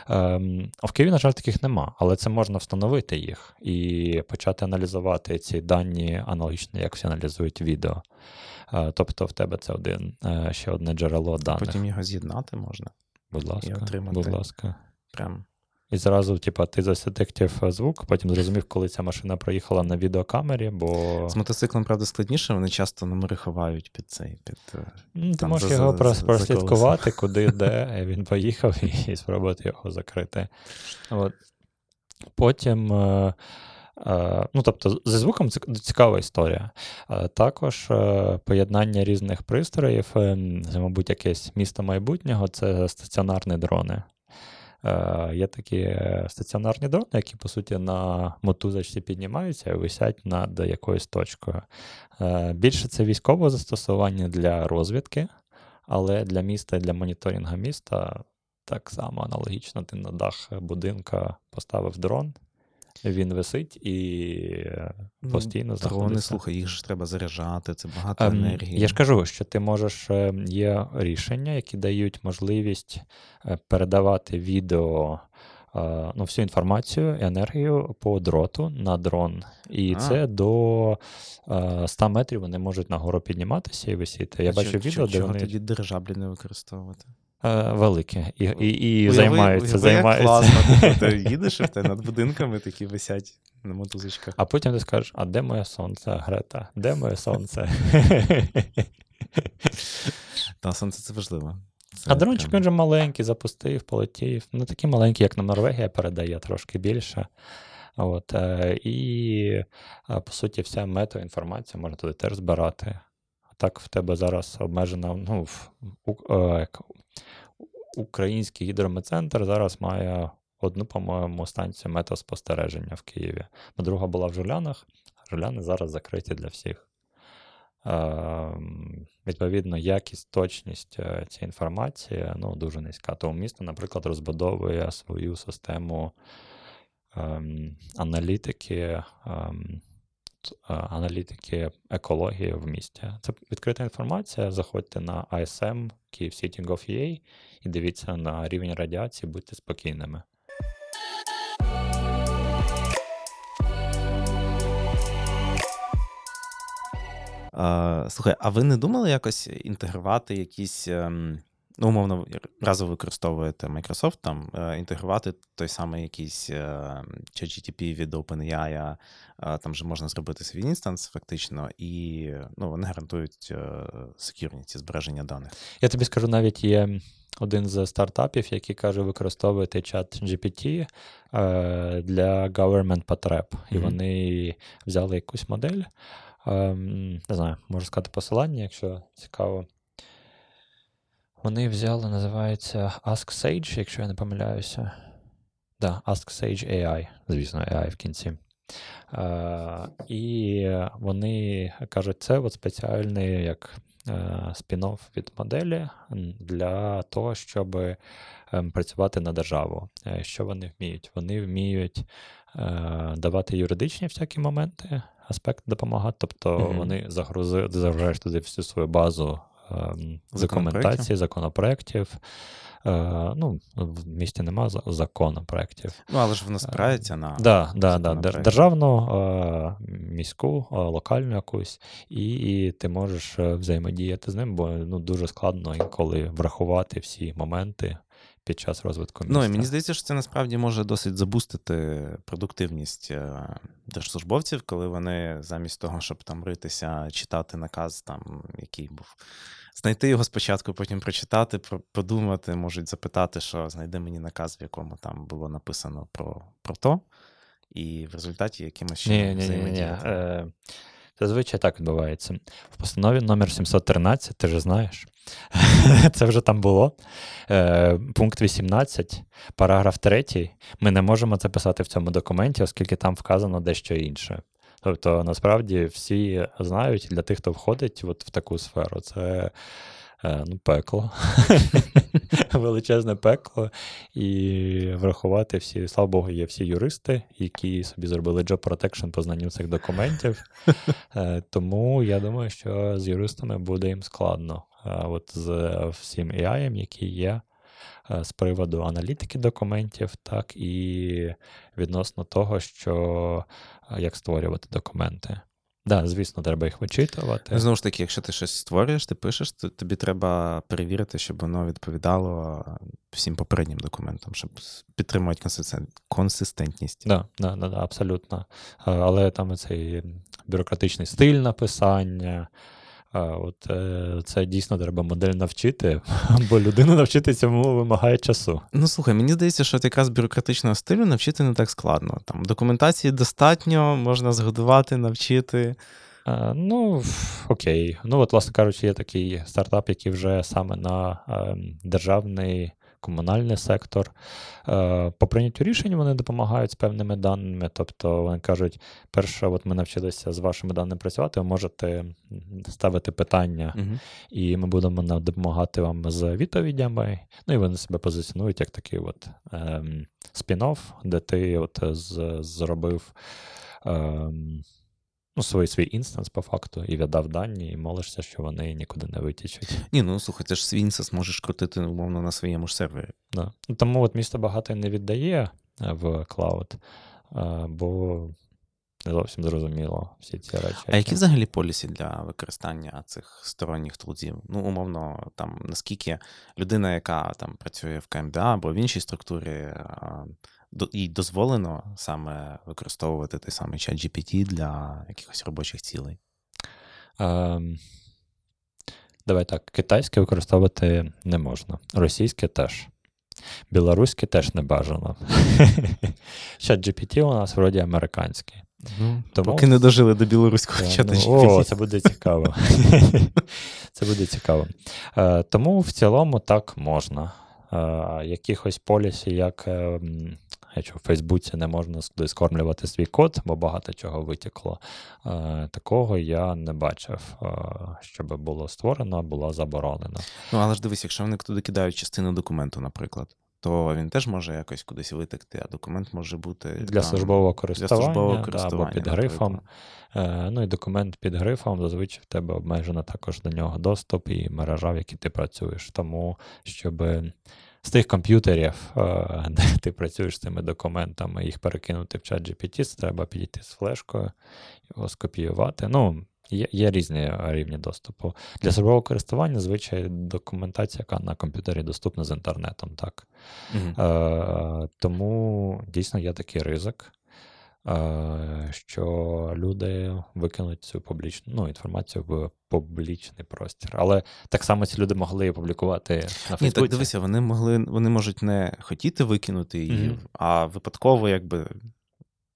Ем, а в Києві, на жаль, таких нема, але це можна встановити їх і почати аналізувати ці дані аналогічно, як всі аналізують відео. Е, тобто в тебе це один е, ще одне джерело даних. Потім його з'єднати можна. Будь ласка, і отримати. будь ласка. Прям і зразу, типа, ти засетектив звук, потім зрозумів, коли ця машина проїхала на відеокамері, бо. З мотоциклом, правда, складніше, вони часто номери ховають під цей. під... Ну, Ти можеш за, його за, прослідкувати, [LAUGHS] куди де він поїхав, і, і спробувати його закрити. От. Потім. Е, е, ну, Тобто, зі звуком це цікава історія. Е, також поєднання різних пристроїв, це, мабуть, якесь місто майбутнього це стаціонарні дрони. Є такі е, стаціонарні дрони, які, по суті, на мотузочці піднімаються і висять над якоюсь точкою. Е, більше це військове застосування для розвідки, але для міста і для моніторингу міста так само аналогічно. Ти на дах будинка поставив дрон. Він висить і ну, постійно знаходиться. Дрони, слухай, їх ж треба заряджати, це багато ем, енергії. Я ж кажу, що ти можеш, е, є рішення, які дають можливість е, передавати відео, е, ну, всю інформацію і енергію по дроту на дрон. І а. це до 100 метрів вони можуть нагору підніматися і висіти. Я а бачу відео, де вони... тоді дирижаблі не використовувати? Е, велике і і, і уяви, займаються. Уяви, займаються. Класно, [LAUGHS] ти їдеш і над будинками такі висять на мотузочках. А потім ти скажеш: а де моє сонце, Грета? Де моє сонце? [LAUGHS] Та сонце це важливо. Це а дрончик він же маленький, запустив, полетів. Не такий маленький, як на Норвегія передає, трошки більше. От, е, І, е, по суті, вся метаінформація можна туди теж збирати. Так в тебе зараз обмежена ну, в, Український гідрометцентр зараз має одну, по-моєму, станцію метеоспостереження в Києві. Друга була в Жулянах, Жуляни зараз закриті для всіх. Е, Відповідно, якість, точність е, цієї інформації ну, дуже низька. Тому місто, наприклад, розбудовує свою систему е, аналітики. Е, аналітики екології в місті. Це відкрита інформація. Заходьте на ISM KievCity.gov.ua і дивіться на рівень радіації, будьте спокійними. Слухай, а ви не думали якось інтегрувати якісь ем, ну, умовно, разом використовуєте Microsoft, там е, інтегрувати той самий якийсь е, ChatGTP від OpenAI, е, там же можна зробити свій інстанс, фактично, і ну, вони гарантують секюрність збереження даних. Я тобі скажу, навіть є. Один з стартапів, який каже, використовувати чат GPT для government потреб. І mm-hmm. вони взяли якусь модель. Ем, не знаю, можу сказати посилання, якщо цікаво. Вони взяли, називається Ask Sage, якщо я не помиляюся. Да, Ask Sage AI, звісно, AI в кінці. Uh, і вони кажуть, це от спеціальний як uh, спін-офф від моделі для того, щоб um, працювати на державу. Uh, що вони вміють? Вони вміють давати юридичні всякі моменти, аспекти допомагати. Тобто mm-hmm. вони загрузили, загружаєш туди всю свою базу документації, законопроєктів. Е, ну, В місті нема законопроєктів. Ну, але ж воно спирається на да, да, да, державну, міську, локальну якусь, і, і ти можеш взаємодіяти з ним, бо ну, дуже складно інколи врахувати всі моменти під час розвитку міста. Ну і мені здається, що це насправді може досить забустити продуктивність е, держслужбовців, коли вони замість того, щоб там ритися, читати наказ, там який був. Знайти його спочатку, потім прочитати, подумати, можуть запитати, що знайди мені наказ, в якому там було написано про про то, і в результаті якимось чином взаємодіяти. Зазвичай так відбувається. В постанові номер 713, ти ж знаєш, [LAUGHS] це вже там було. Е, Пункт 18, параграф 3. Ми не можемо це писати в цьому документі, оскільки там вказано дещо інше. Тобто, насправді всі знають для тих, хто входить от в таку сферу, це ну, пекло. [LAUGHS] Величезне пекло. І врахувати всі, слава Богу, є всі юристи, які собі зробили job protection по знанню цих документів. Е, тому я думаю, що з юристами буде їм складно. Е, от з всім AI, який є. З приводу аналітики документів, так і відносно того, що як створювати документи. Да, звісно, треба їх вичитувати. Знову ж таки, якщо ти щось створюєш, ти пишеш, то тобі треба перевірити, щоб воно відповідало всім попереднім документам, щоб підтримувати консистентність. Да, да, да, абсолютно. Але там цей бюрократичний стиль написання. От е, Це дійсно треба модель навчити, [LAUGHS] бо людину навчити цьому вимагає часу. Ну слухай, мені здається, що от якраз бюрократичного стилю навчити не так складно. Там Документації достатньо, можна згодувати, навчити. А, ну, окей. Ну, от, власне кажучи, є такий стартап, який вже саме на е, державний комунальний сектор. Е, по прийняттю рішень вони допомагають з певними даними. Тобто вони кажуть, перше, от ми навчилися з вашими даними працювати, ви можете ставити питання, угу. і ми будемо допомагати вам з відповідями. Ну і вони себе позиціонують як такий от ем, спін-офф, де ти от з, зробив. Ем, ну, свій свій instance по факту і віддав дані, і молишся, що вони нікуди не витічуть. Ні, ну слухай, ти ж свій instance можеш крутити умовно на своєму ж сервері. Да. Ну, тому от місто багато не віддає е, в cloud, бо не зовсім зрозуміло всі ці речі. А які взагалі policy для використання цих сторонніх тулів? Ну, умовно, там наскільки людина, яка там працює в КМДА або в іншій структурі, їй дозволено саме використовувати той самий чат GPT для якихось робочих цілей? Ем, Давай так, китайське використовувати не можна, російське теж. Білоруське теж не бажано. [LAUGHS] Чат GPT у нас вроді американський. Ну, Тому... Поки не дожили до білоруського yeah, чата ну, О, це буде цікаво. [LAUGHS] Це буде цікаво. Е, Тому в цілому так можна. Е, Якихось полісів, як е, Якщо в Фейсбуці не можна скормлювати свій код, бо багато чого витекло. Е, такого я не бачив, е, щоб було створено, було заборонено. Ну, але ж дивись, якщо вони туди кидають частину документу, наприклад. То він теж може якось кудись витекти, а документ може бути для там, службового користування, для службового користування да, або під грифом. Е, ну і документ під грифом зазвичай в тебе обмежено також до нього доступ і мережа, в якій ти працюєш. Тому щоб з тих комп'ютерів, е, де ти працюєш з цими документами, їх перекинути в чат GPT, треба підійти з флешкою, його скопіювати. Ну, Є є різні рівні доступу. Для службового користування, звичай, документація, яка на комп'ютері доступна з інтернетом. так. Mm-hmm. Е, Тому дійсно є такий ризик. Е, що люди викинуть цю публічну ну, інформацію в публічний простір. Але так само ці люди могли опублікувати на Фейсбуці. Ні, так дивися, вони могли, вони можуть не хотіти викинути її, mm-hmm. а випадково, якби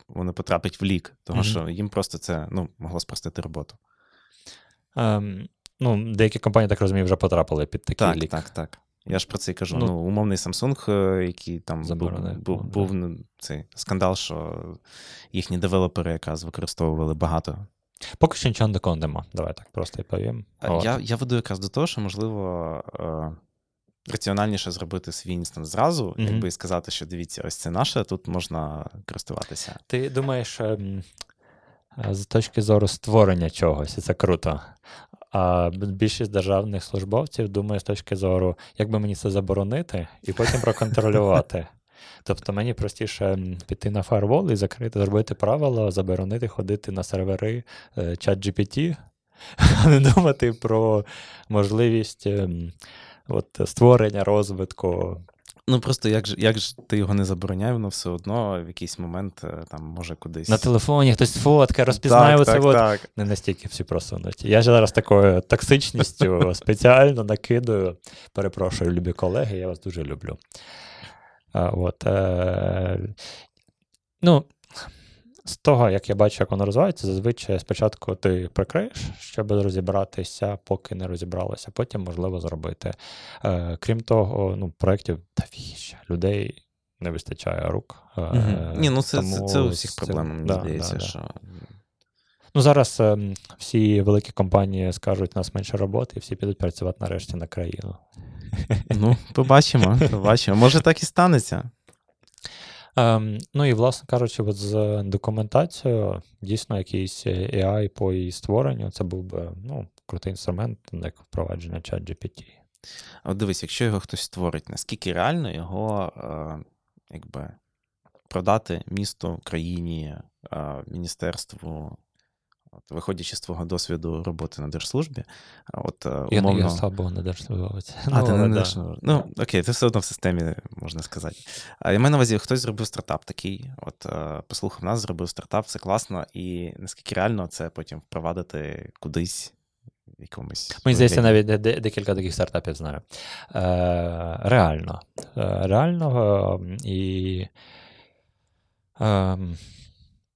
вони потрапить в лік, тому mm-hmm. що їм просто це ну, могло спростити роботу. Um, ну, Деякі компанії, так розумію, вже потрапили під такий так, лік. Так, так, так. Я ж про це і кажу. Ну, ну умовний Samsung, е, який там Заборони. був, був, був ну, цей скандал, що їхні девелопери якраз використовували багато. Поки що нічого такого нема. Давай так просто і повім. Я я веду якраз до того, що, можливо, е, раціональніше зробити свій інстанс зразу, mm-hmm. якби сказати, що дивіться, ось це наше, тут можна користуватися. Ти думаєш, ем, з точки зору створення чогось, і це круто. А більшість державних службовців думає з точки зору, як би мені це заборонити, і потім проконтролювати. [LAUGHS] Тобто мені простіше піти на фаервол і закрити, зробити правила, заборонити ходити на сервери чат GPT, [LAUGHS] а не думати про можливість ем, от, створення розвитку Ну просто як ж як ж ти його не забороняй, воно все одно в якийсь момент е, там може кудись. На телефоні хтось фотка, розпізнає так, так, от. так. Не настільки всі просунуті. Я ж зараз такою токсичністю [LAUGHS] спеціально накидаю. Перепрошую, любі колеги, я вас дуже люблю. А, от, е, Ну, з того, як я бачу, як воно розвивається, зазвичай спочатку ти прикриєш, щоб розібратися, поки не розібралося, потім можливо зробити. Е, Крім того, ну, проєктів та віща, людей не вистачає рук. Е, Ні, ну це тому це, це у всіх проблем, мені да, здається. Да, що... Ну, Зараз е, всі великі компанії скажуть, у нас менше роботи, і всі підуть працювати нарешті на країну. Ну, побачимо, побачимо. Може, так і станеться. Ем, Ну і, власне кажучи, от з документацією, дійсно, якийсь AI по її створенню, це був би ну, крутий інструмент, як впровадження чат GPT. От дивись, якщо його хтось створить, наскільки реально його е, якби, продати місту, країні, е, міністерству, От, Виходячи з твого досвіду роботи на держслужбі, от умовно... Я, я слабо на держслужбовець. А, ну, ти не держслужбовець. Ну, окей, це все одно в системі, можна сказати. Я маю на увазі, хтось зробив стартап такий, от послухав нас, зробив стартап, все класно, і наскільки реально це потім впровадити кудись якомусь. Мені здається, навіть декілька таких стартапів знаю. Е, Реально. Е, реально і. Е,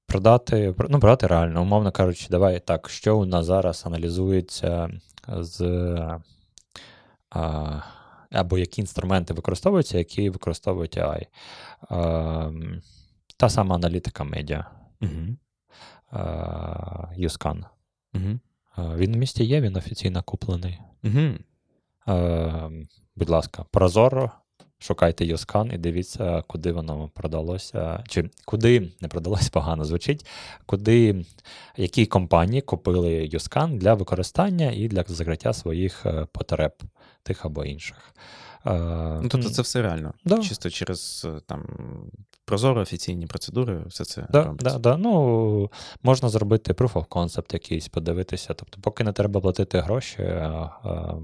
продати, ну, продати реально, умовно кажучи, давай так, що у нас зараз аналізується з. А, або які інструменти використовуються, які використовують AI. А, та сама аналітика медіа. Uh-huh. USCAN. Uh-huh. Він в місті є, він офіційно куплений. Uh-huh. Будь ласка, Прозоро Шукайте Юскан і дивіться, куди воно продалося, чи куди не продалося [LAUGHS] погано звучить, куди які компанії купили Юскан для використання і для закриття своїх е, потреб тих або інших. Ну, Тобто це все реально. Да. Чисто через е, там прозоро офіційні процедури, все це да, робиться. Да, да. Ну, Можна зробити proof of concept якийсь, подивитися. Тобто, поки не треба платити гроші,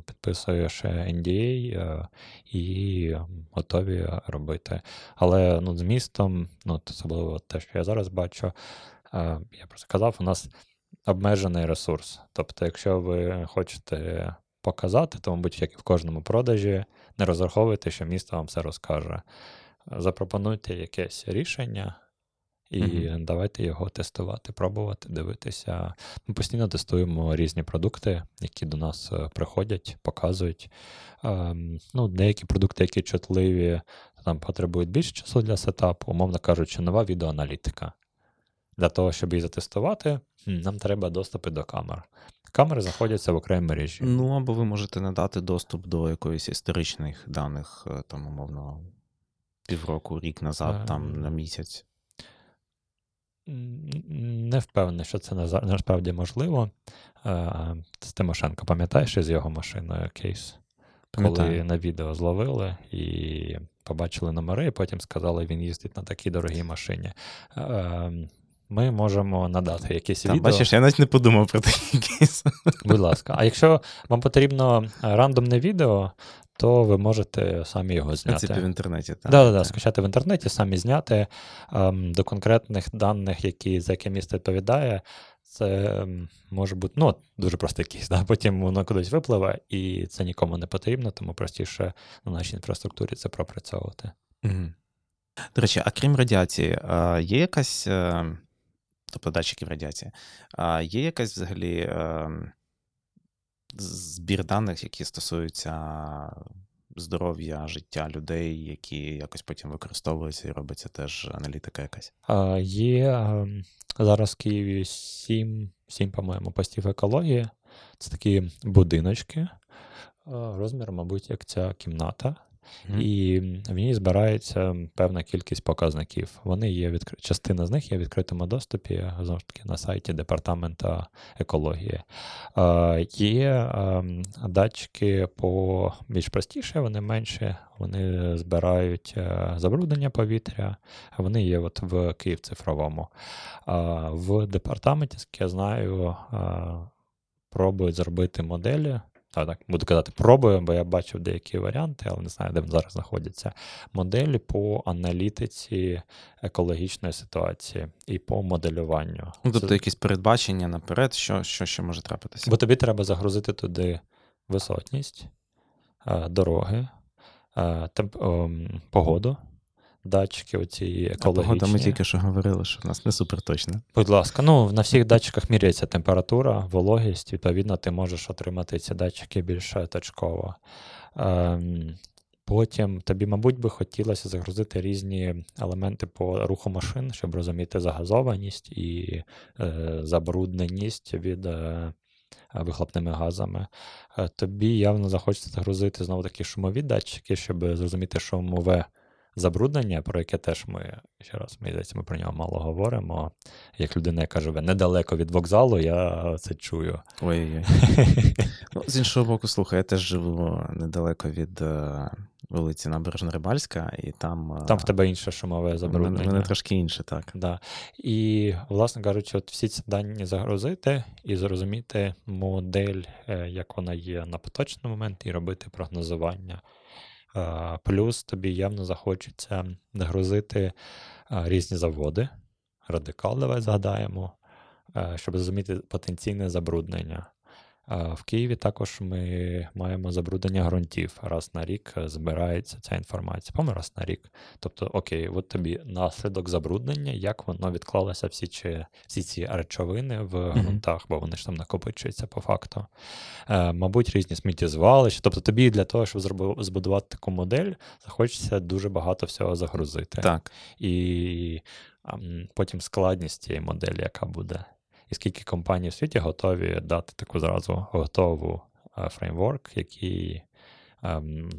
підписуєш NDA і готові робити. Але ну, з містом, ну, особливо те, що я зараз бачу, я просто казав, у нас обмежений ресурс. Тобто, якщо ви хочете показати, то, мабуть, як і в кожному продажі, не розраховуйте, що місто вам все розкаже. Запропонуйте якесь рішення. І mm-hmm. давайте його тестувати, пробувати, дивитися. Ми постійно тестуємо різні продукти, які до нас е, приходять, показують. Ем, ну, Деякі продукти, які чутливі, там потребують більше часу для сетапу, умовно кажучи, нова відеоаналітика. Для того, щоб її затестувати, нам треба доступи до камер. Камери знаходяться в окремій мережі. Ну, або ви можете надати доступ до якоїсь історичних даних, е, там, умовно, півроку, рік назад, а... там на місяць. Не впевнений, що це насправді можливо. Е, з Тимошенко, пам'ятаєш із його машиною кейс? Коли на відео зловили і побачили номери, і потім сказали, він їздить на такій дорогій машині. Ем, ми можемо надати якесь Там, відео. Бачиш, я навіть не подумав про такий кейс. Будь ласка, а якщо вам потрібно рандомне відео, то ви можете самі його зняти. Це в інтернеті, так? Да, да, да, скачати в інтернеті, самі зняти ем, до конкретних даних, які за яке місце відповідає. Це ем, може бути ну, дуже простий кейс, да? [LAUGHS] потім воно кудись випливе, і це нікому не потрібно, тому простіше на нашій інфраструктурі це пропрацьовувати. Угу. До речі, а крім радіації, є якась ем, тобто датчиків радіації. Є якась взагалі е, збір даних, які стосуються здоров'я, життя людей, які якось потім використовуються і робиться теж аналітика якась? Є ем, зараз в Києві сім, сім, по-моєму, постів екології. Це такі будиночки. Розмір, мабуть, як ця кімната. І в ній збирається певна кількість показників. Вони є відкри... Частина з них є в відкритому доступі знову ж таки на сайті департамента екології. Е, Є е, датчики по більш простіше, вони менші, вони збирають е, забруднення повітря, вони є от в Київ цифровому. Е, в департаменті, як я знаю, пробують зробити моделі. А, так, буду казати, пробую, бо я бачив деякі варіанти, але не знаю, де зараз знаходяться. Моделі по аналітиці екологічної ситуації і по моделюванню. Ну, Тобто Це... якісь передбачення наперед, що що ще може трапитися? Бо тобі треба загрузити туди висотність, е, дороги, е, ем, погоду датчики оці екологічні. Погода ми тільки що говорили, що в нас не супер точно. Будь ласка, ну на всіх датчиках міряється температура, вологість, відповідно, ти можеш отримати ці датчики більш точково. Ем, Потім тобі, мабуть, би хотілося загрузити різні елементи по руху машин, щоб розуміти загазованість і е, забрудненість від е, вихлопними газами. Е, тобі явно захочеться загрузити знову такі шумові датчики, щоб зрозуміти, шумове забруднення, про яке теж ми ще раз мені здається, ми про нього мало говоримо. Як людина, яка живе недалеко від вокзалу, я це чую. Ой-ой. [LAUGHS] ну, З іншого боку, слухай, я теж живу недалеко від е, вулиці Набережно-Рибальська, і там. Е, там в тебе інше шумове забруднення. У мене трошки інше, так. Да. І, власне кажучи, от всі ці дані загрузити і зрозуміти модель, е, як вона є на поточний момент, і робити прогнозування. Плюс тобі явно захочеться нагрузити різні заводи. Радикал, давай згадаємо, щоб зрозуміти потенційне забруднення. В Києві також ми маємо забруднення ґрунтів. Раз на рік е, збирається ця інформація. По раз на рік. Тобто, окей, от тобі наслідок забруднення, як воно відклалося всі чи, всі ці речовини в ґрунтах, mm-hmm. бо вони ж там накопичуються по факту. Е, Мабуть, різні сміттєзвалища. Тобто, тобі для того, щоб збудувати таку модель, захочеться дуже багато всього загрузити. Так. І а, потім складність цієї моделі, яка буде і скільки компаній в світі готові дати таку зразу готову фреймворк, який ем,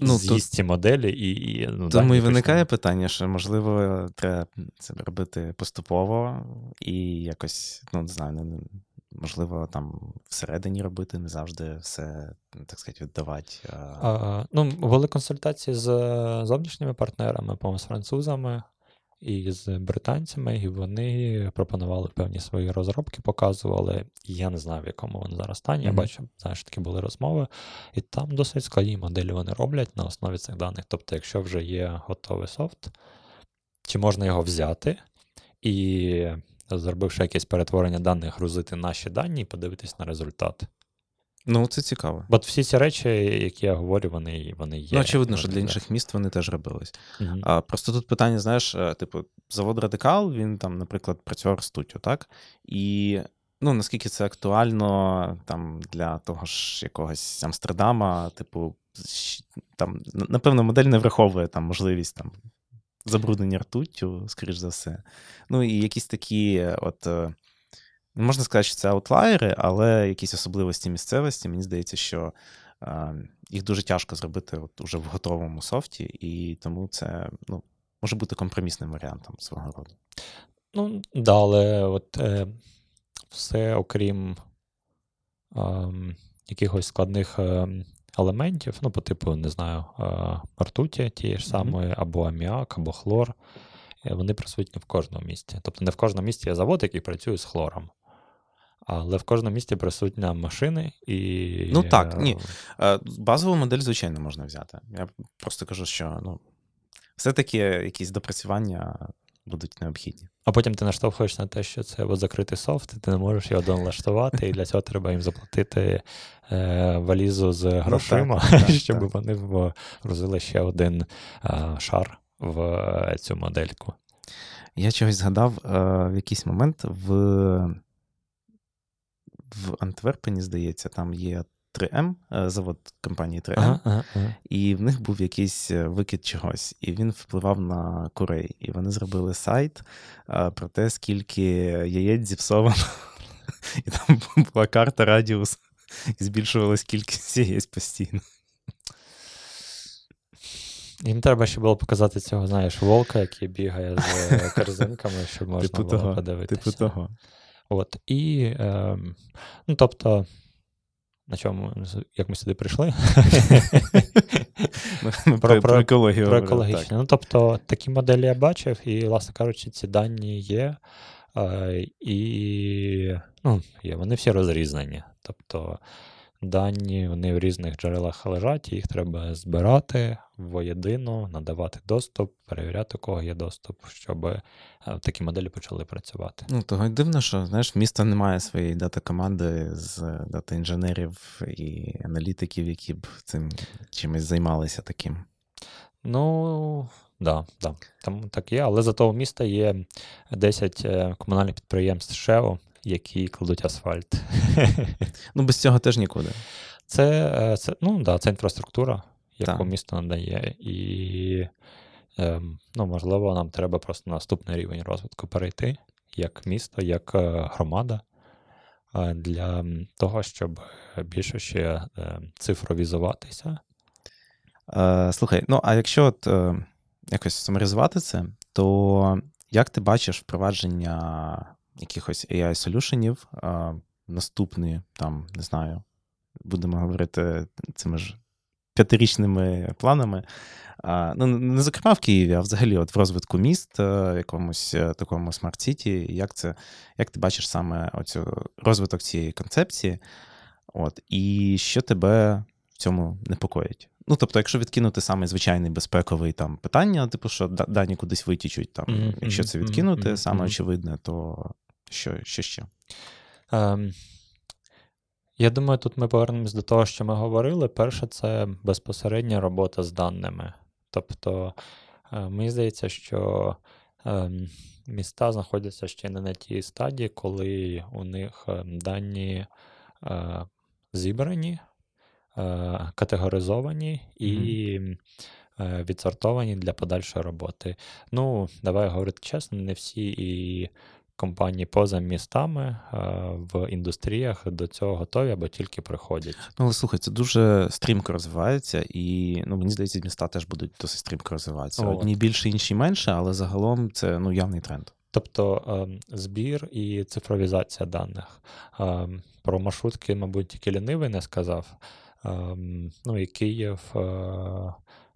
ну, з'їсть ці моделі і. і ну, Тому і виникає питання, що можливо треба це робити поступово і якось, ну не знаю. Можливо, там всередині робити, не завжди все, так сказати, віддавати. А, Ну, були консультації з зовнішніми партнерами, по-моєму, з французами, і з британцями, і вони пропонували певні свої розробки, показували. Я не знаю, в якому вони зараз стані. Mm-hmm. Я бачу, знаєш, такі були розмови, і там досить складні моделі вони роблять на основі цих даних. Тобто, якщо вже є готовий софт, чи можна його взяти і, зробивши якесь перетворення даних, грузити наші дані і подивитись на результат. Ну, це цікаво. Бо всі ці речі, які я говорю, вони вони є. Ну, очевидно, що для інших міст вони теж робились. uh А, Просто тут питання, знаєш, е, типу, завод Радикал, він там, наприклад, працював студію, так? І ну, наскільки це актуально там для того ж якогось Амстердама, типу, там, напевно, модель не враховує там можливість там забруднення ртуттю, скоріш за все. Ну, і якісь такі е, от. Можна сказати, що це аутлайери, але якісь особливості місцевості, мені здається, що е, їх дуже тяжко зробити от уже в готовому софті, і тому це ну, може бути компромісним варіантом свого роду. Ну, да, але от е, все, окрім е, якихось складних е, елементів, ну, по типу, не знаю, е, ртуті тієї ж самої, mm-hmm. або аміак, або хлор, е, вони присутні в кожному місці. Тобто не в кожному місці є завод, який працює з хлором. Але в кожному місті присутня машини і. Ну так, ні. Е, базову модель, звичайно, можна взяти. Я просто кажу, що ну, все-таки якісь допрацювання будуть необхідні. А потім ти наштовхуєш на те, що це от закритий софт, і ти не можеш його доналаштувати, і для цього треба їм заплатити е, валізу з ну, грошима, ну, так, [LAUGHS] щоб так. вони вгрузили ще один е, шар в е, цю модельку. Я чогось згадав е, в якийсь момент в в Антверпені, здається, там є 3М, е, завод компанії 3М, ага, ага, ага. і в них був якийсь е, викид чогось, і він впливав на курей. І вони зробили сайт е, про те, скільки яєць зіпсовано. І там [LAUGHS] була карта радіус, і збільшувалась кількість яєць постійно. Їм треба ще було показати цього, знаєш, волка, який бігає з [LAUGHS] корзинками, щоб можна Типу було того, подивитися. Типу того. От, і, е, ну, тобто, на чому, як ми сюди прийшли? Ми Про- про екологію. Про екологічні. екологічне. так. Ну, тобто, такі моделі я бачив, і, власне кажучи, ці дані є. Е, і ну, є, вони всі розрізнені. Тобто дані вони в різних джерелах лежать, їх треба збирати воєдино, надавати доступ, перевіряти, у кого є доступ, щоб е, такі моделі почали працювати. Ну, того й дивно, що знаєш, місто не має своєї дата-команди з дата-інженерів і аналітиків, які б цим чимось займалися таким. Ну, да, да, там так є, але зато у міста є 10 е, комунальних підприємств ШЕО, які кладуть асфальт. Ну, без цього теж нікуди. Це, е, це, ну, да, це інфраструктура, яку Так. місто надає. І, ем, ну, можливо, нам треба просто на наступний рівень розвитку перейти як місто, як е, громада, е, для того, щоб більше ще цифровізуватися. Слухай, ну а якщо от якось сумаризувати це, то як ти бачиш впровадження якихось AI- solution ів е, наступні, там, не знаю, будемо говорити цими ж п'ятирічними планами. Ну, не зокрема в Києві, а взагалі от в розвитку міст, е, в якомусь е, такому smart city. Як це, як ти бачиш саме оцю розвиток цієї концепції? От, і що тебе в цьому непокоїть? Ну, тобто, якщо відкинути саме звичайний безпековий там питання, типу, що дані кудись витічуть, там, Мгм, якщо це відкинути, мгм, саме очевидне, то що, що ще? Ем, я думаю, тут ми повернемось до того, що ми говорили. Перше, це безпосередня робота з даними. Тобто, е, мені здається, що ем, міста знаходяться ще не на тій стадії, коли у них ем, дані е, зібрані, е, категоризовані і е, відсортовані для подальшої роботи. Ну, давай говорити чесно, не всі і компанії поза містами е, в індустріях до цього готові або тільки приходять. Ну, але слухай, це дуже стрімко розвивається, і ну, мені здається, міста теж будуть досить стрімко розвиватися. От. Одні більше, інші менше, але загалом це ну, явний тренд. Тобто ем, збір і цифровізація даних. Ем, Про маршрутки, мабуть, тільки лінивий не сказав. Ем, Ну і Київ, е,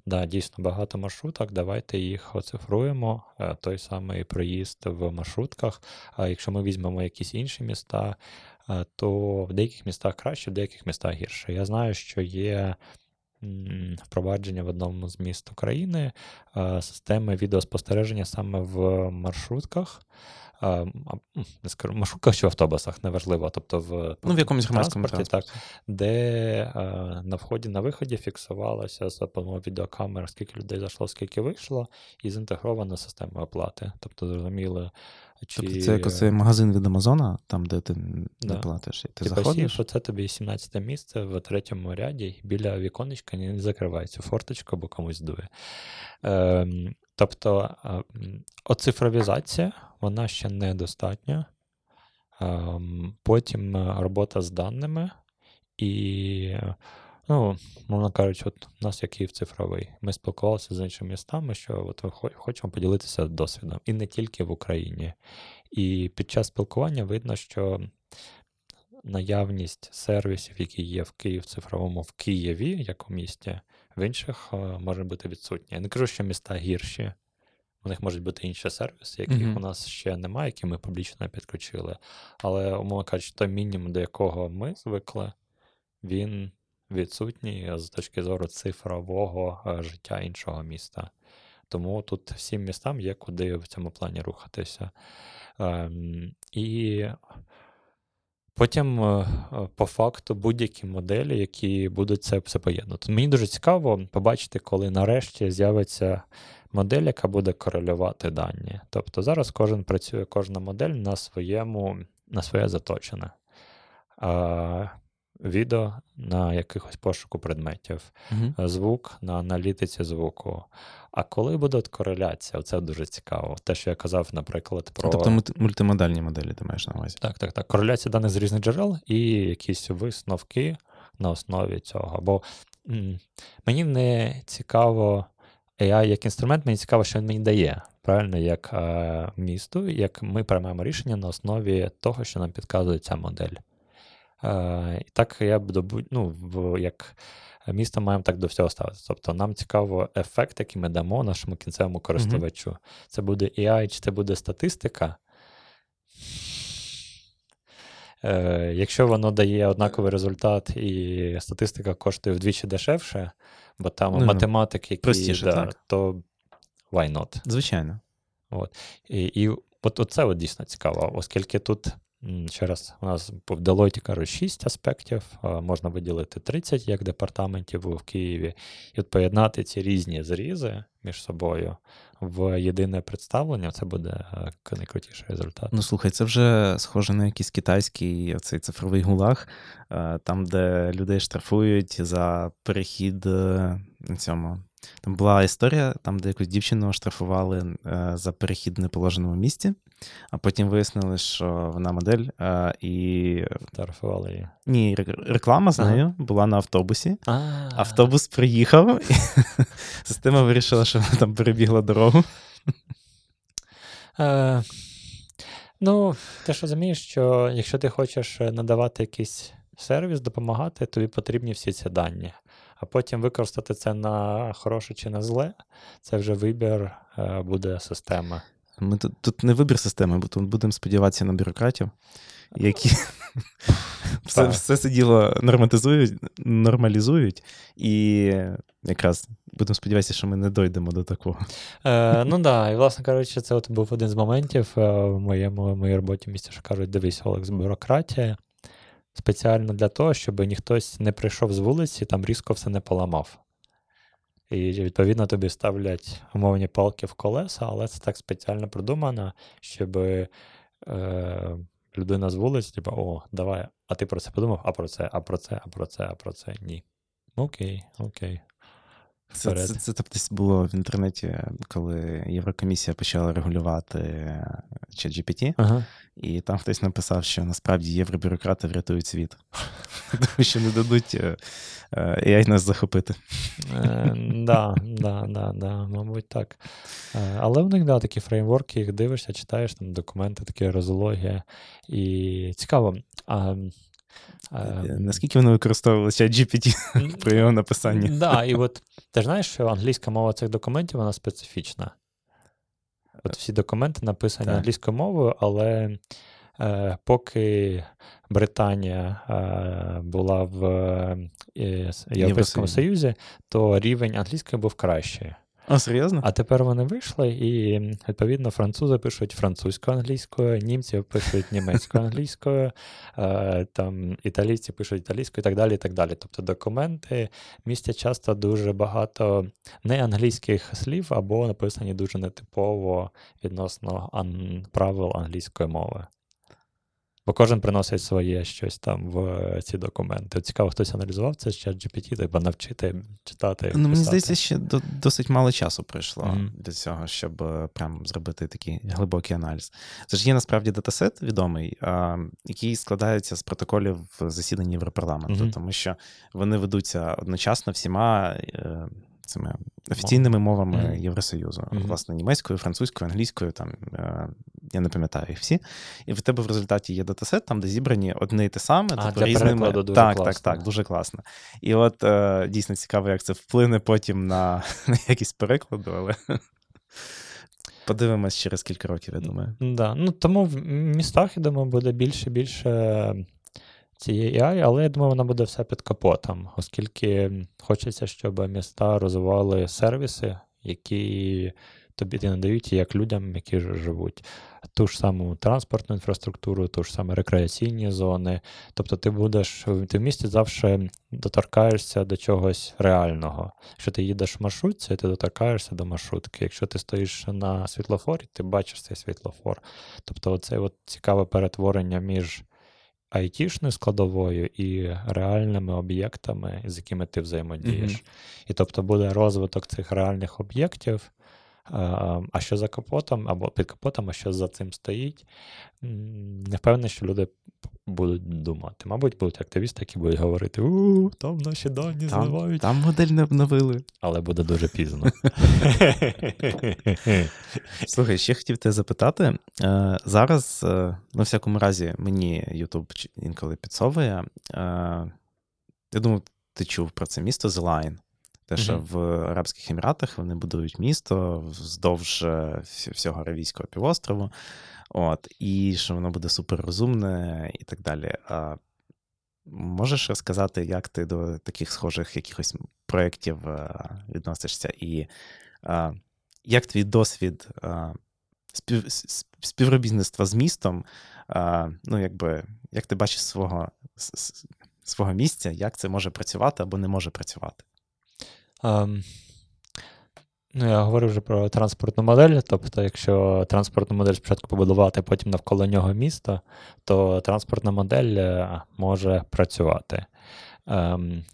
да, дійсно багато маршруток. Давайте їх оцифруємо. Е, Той самий проїзд в маршрутках. А якщо ми візьмемо якісь інші міста, е, то в деяких містах краще, в деяких містах гірше. Я знаю, що є. Впровадження в одному з міст України е, системи відеоспостереження саме в маршрутках. Е, а, Не скажу, маршрутках чи в автобусах, неважливо. Тобто в, Ну, в якомусь громадському транспорті, так, де е, на вході, на виході фіксувалося за допомогою відеокамер, скільки людей зайшло, скільки вийшло, і зінтегрована система оплати. Тобто, зрозуміло, чи Тобто це як магазин від Амазона, там, де ти не Да. платиш, і ти, ти заходиш. що це тобі 17 місце в третьому ряді, біля віконечка не закривається форточка, бо комусь дує. Ем, тобто а, оцифровізація, вона ще недостатня. Ем, потім е, робота з даними і. Ну, мовно кажучи, от у нас є Київ цифровий. Ми спілкувалися з іншими містами, що от хочемо поділитися досвідом. І не тільки в Україні. І під час спілкування видно, що наявність сервісів, які є в Київ цифровому в Києві, як у місті, в інших е, може бути відсутня. Я не кажу, що міста гірші. У них можуть бути інші сервіси, яких Мгм. у нас ще немає, які ми публічно підключили. Але, умовно кажучи, той мінімум, до якого ми звикли, він відсутній з точки зору цифрового е, життя іншого міста. Тому тут всім містам є куди в цьому плані рухатися. Ем, і потім, е, е, по факту, будь-які моделі, які будуть це все поєднувати. Мені дуже цікаво побачити, коли нарешті з'явиться модель, яка буде корелювати дані. Тобто зараз кожен працює, кожна модель на своєму, на своє заточене. Відео на якихось пошуку предметів, Мгм. звук на аналітиці звуку. А коли буде от кореляція? Це дуже цікаво. Те, що я казав, наприклад, про Тобто мульти- мультимодальні моделі ти маєш на увазі. так, так, так. Кореляція даних з різних джерел і якісь висновки на основі цього. Бо м, мені не цікаво AI як інструмент, мені цікаво, що він мені дає. Правильно, як е, місту, як ми приймаємо рішення на основі того, що нам підказує ця модель. Е, І так я б добу, ну, як місто маємо так до всього ставитися. Тобто нам цікаво ефект, який ми дамо нашому кінцевому користувачу. Mm-hmm. Це буде AI, чи це буде статистика. Е, Якщо воно дає однаковий результат, і статистика коштує вдвічі дешевше, бо там ну, математики, які, простіше, да, так. то why not? Звичайно. От. І і от, от це от дійсно цікаво, оскільки тут Ще раз, у нас в Deloitte, кажуть, 6 аспектів, можна виділити 30 як департаментів в Києві, і от ці різні зрізи між собою в єдине представлення, це буде найкрутіший результат. Ну слухай, це вже схоже на якийсь китайський цей цифровий гулаг, там, де людей штрафують за перехід е, на цьому. Там була історія, там, де якусь дівчину штрафували е, за перехід в неположеному місці. А потім вияснили, що вона модель, а, і. Фотографували її. Ні, реклама з нею ага. була на автобусі. А-а-а. Автобус приїхав, і [LAUGHS] система вирішила, що вона там перебігла дорогу. Е, Ну, ти ж розумієш, що якщо ти хочеш надавати якийсь сервіс, допомагати, тобі потрібні всі ці дані. А потім використати це на хороше чи на зле, це вже вибір е, буде системи. Ми тут тут не вибір системи, бо тут будемо сподіватися на бюрократів, які [LAUGHS] все все це діло норматизують, нормалізують, і якраз будемо сподіватися, що ми не дойдемо до такого. Е, Ну так, да. і, власне кажучи, це от був один з моментів е, в моєму в моїй роботі місті, що кажуть, дивись, Олекс, бюрократія. Спеціально для того, щоб ніхто не прийшов з вулиці, там різко все не поламав. І відповідно тобі ставлять умовні палки в колеса, але це так спеціально придумано, щоб е, людина з вулиці, типу, о, давай, а ти про це подумав, а про це, а про це, а про це, а про це. Ні. Окей, окей. Це це, це, це десь було в інтернеті, коли Єврокомісія почала регулювати ChatGPT, ага. і там хтось написав, що насправді євробюрократи врятують світ, тому що не дадуть е, е, AI нас захопити. Е, да, да, да, да, мабуть, так. Але в них да, такі фреймворки, їх дивишся, читаєш там документи, такі розологія. І цікаво. Наскільки вони використовували чат GPT [LAUGHS] при його написанні? Так, да, і от ти ж знаєш, що англійська мова цих документів вона специфічна. От всі документи написані так. англійською мовою, але е, поки Британія е, була в е, Європейському Союзі, то рівень англійської був кращий. А, серйозно? А тепер вони вийшли, і відповідно французи пишуть французькою англійською, німці пишуть німецькою англійською, [LAUGHS] е, там італійці пишуть італійською і так далі. і так далі. Тобто документи містять часто дуже багато неанглійських слів або написані дуже нетипово відносно ан- правил англійської мови. Бо кожен приносить своє щось там в е, ці документи. Цікаво, хтось аналізував це з GPT, треба навчити читати. Ну, Мені здається, ще до, досить мало часу пройшло mm-hmm. до цього, щоб е, прям зробити такий глибокий аналіз. Це ж є насправді датасет відомий, а, який складається з протоколів засідань Європарламенту, mm-hmm. тому що вони ведуться одночасно всіма. Цими офіційними мовами mm-hmm. Євросоюзу, mm-hmm. власне, німецькою, французькою, англійською, там е, я не пам'ятаю їх всі. І в тебе в результаті є датасет, там, де зібрані одне і те саме, а, тобто різними. Дуже так, класно. так, так, дуже класно. І от е, дійсно цікаво, як це вплине потім на, [LAUGHS] на якісь перекладу, але. [LAUGHS] Подивимось через кілька років, я думаю. Да. Ну, Тому в містах, я думаю, буде більше більше цієї AI, але я думаю, вона буде все під капотом, оскільки хочеться, щоб міста розвивали сервіси, які тобі надають як людям, які живуть. Ту ж саму транспортну інфраструктуру, ту ж саме рекреаційні зони. Тобто ти будеш ти в місті завжди доторкаєшся до чогось реального. Якщо ти їдеш в маршрутці, ти доторкаєшся до маршрутки. Якщо ти стоїш на світлофорі, ти бачиш цей світлофор. Тобто, от цікаве перетворення між айтішною складовою і реальними об'єктами, з якими ти взаємодієш. Mm-hmm. І тобто буде розвиток цих реальних об'єктів. А що за капотом або під капотом, а що за цим стоїть, не впевнений, що люди будуть думати? Мабуть, будуть активісти, які будуть говорити: у там наші дані Там, зливають. там модель не обновили. Але буде дуже пізно. [LAUGHS] Слухай, ще хотів тебе запитати. Е, зараз, е, на всякому разі, мені YouTube інколи підсовує. Е, я думаю, ти чув про це місто The Те, що Мгм. в Арабських Еміратах вони будують місто вздовж е, всього Аравійського півострову. От, і що воно буде суперрозумне і так далі. А можеш розказати, як ти до таких схожих якихось проєктів е, відносишся? І е, як твій досвід е, спів, співробітництва з містом, е, ну, якби, як ти бачиш свого, свого місця, як це може працювати або не може працювати? Ем, ну, я говорив вже про транспортну модель. Тобто, якщо транспортну модель спочатку побудувати, потім навколо нього місто, то транспортна модель е, може працювати. Ем,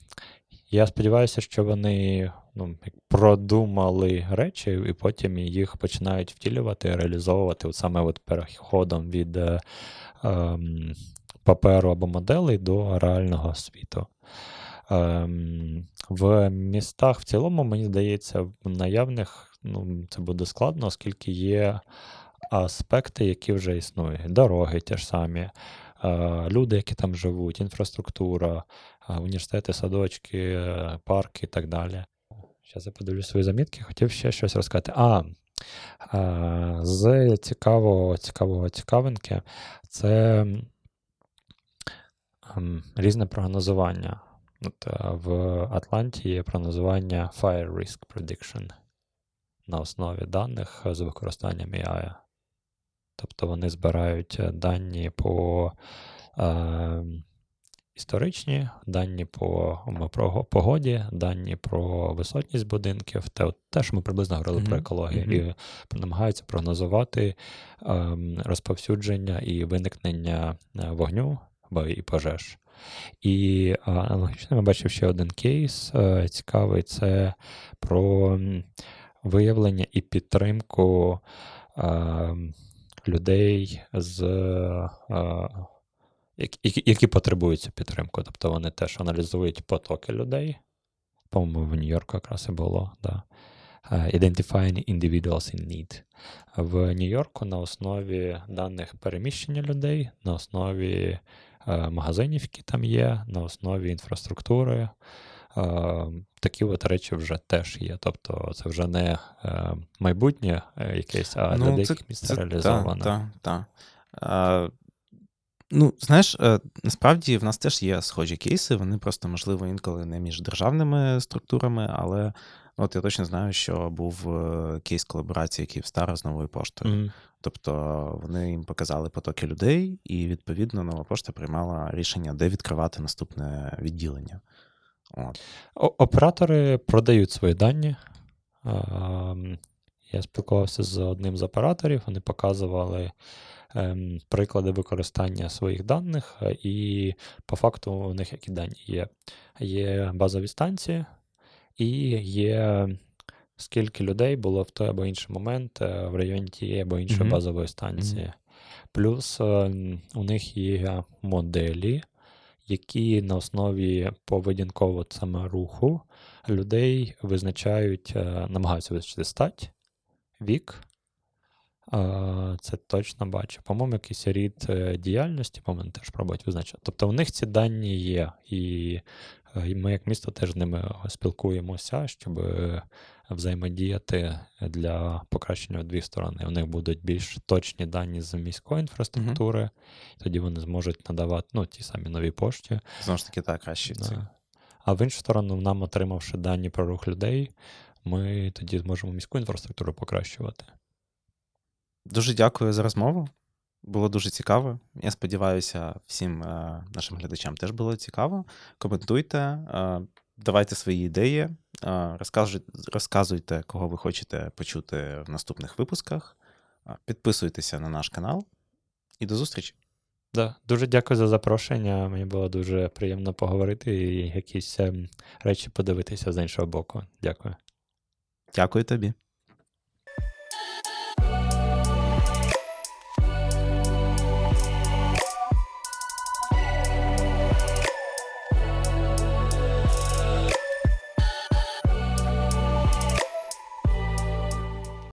я сподіваюся, що вони ну, продумали речі і потім їх починають втілювати, реалізовувати от саме от переходом від е, ем, паперу або моделей до реального світу. Ем, в містах в цілому, мені здається, в наявних ну, це буде складно, оскільки є аспекти, які вже існують. Дороги ті ж самі, е, люди, які там живуть, інфраструктура, е, університети, садочки, парки і так далі. Зараз я подивлюсь свої замітки, хотів ще щось розказати. А, е, з цікавого, цікавого цікавинки, це різне прогнозування. От, е, в Атланті є прогнозування Fire Risk Prediction на основі даних з використанням AI. Тобто вони збирають е, дані по е, історичні, дані по про погоді, дані про висотність будинків, те, от те, що ми приблизно говорили про Мгм, екологію, мгм. і намагаються прогнозувати ем, розповсюдження і виникнення е, вогню і пожеж. І аналогічно я бачив ще один кейс е, цікавий: це про виявлення і підтримку людей, з, е, які, які- потребують цю підтримку. Тобто вони теж аналізують потоки людей. По-моєму, в Нью-Йорку якраз і було, да. Е, Identifying individuals in need. В Нью-Йорку на основі даних переміщення людей, на основі магазинів, які там є, на основі інфраструктури. е, Такі от речі вже теж є. Тобто це вже не е, майбутнє е, якесь, а для деяких місць реалізоване. Так, так. Та. Ну, знаєш, е, насправді в нас теж є схожі кейси, вони просто, можливо, інколи не між державними структурами, але от я точно знаю, що був е, кейс колаборації Київстара з новою поштою. Мгм. Тобто вони їм показали потоки людей, і відповідно нова пошта приймала рішення, де відкривати наступне відділення. От. Оператори продають свої дані. Я спілкувався з одним з операторів, вони показували ем, приклади використання своїх даних, е, і по факту у них які дані є. Є базові станції, і є скільки людей було в той або інший момент е, в районі тієї або іншої Мгм. базової станції. Плюс е, у них є моделі, які на основі поведінкового саме руху людей визначають, е, намагаються визначити стать, вік. Е, Це точно бачу. По-моєму, якийсь рід е, діяльності, по-моєму, теж пробують визначити. Тобто у них ці дані є, і е, ми, як місто, теж з ними спілкуємося, щоб е, взаємодіяти для покращення в дві сторони. У них будуть більш точні дані з міської інфраструктури, тоді вони зможуть надавати ну, ті самі нові пошті. Знову ж таки, так, краще. Да. А в іншу сторону, нам, отримавши дані про рух людей, ми тоді зможемо міську інфраструктуру покращувати. Дуже дякую за розмову. Було дуже цікаво. Я сподіваюся, всім е, нашим глядачам теж було цікаво. Коментуйте, е, давайте свої ідеї, е, розказуйте, кого ви хочете почути в наступних випусках. Підписуйтеся на наш канал і до зустрічі. Да, дуже дякую за запрошення. Мені було дуже приємно поговорити і якісь ем, речі подивитися з іншого боку. Дякую. Дякую тобі.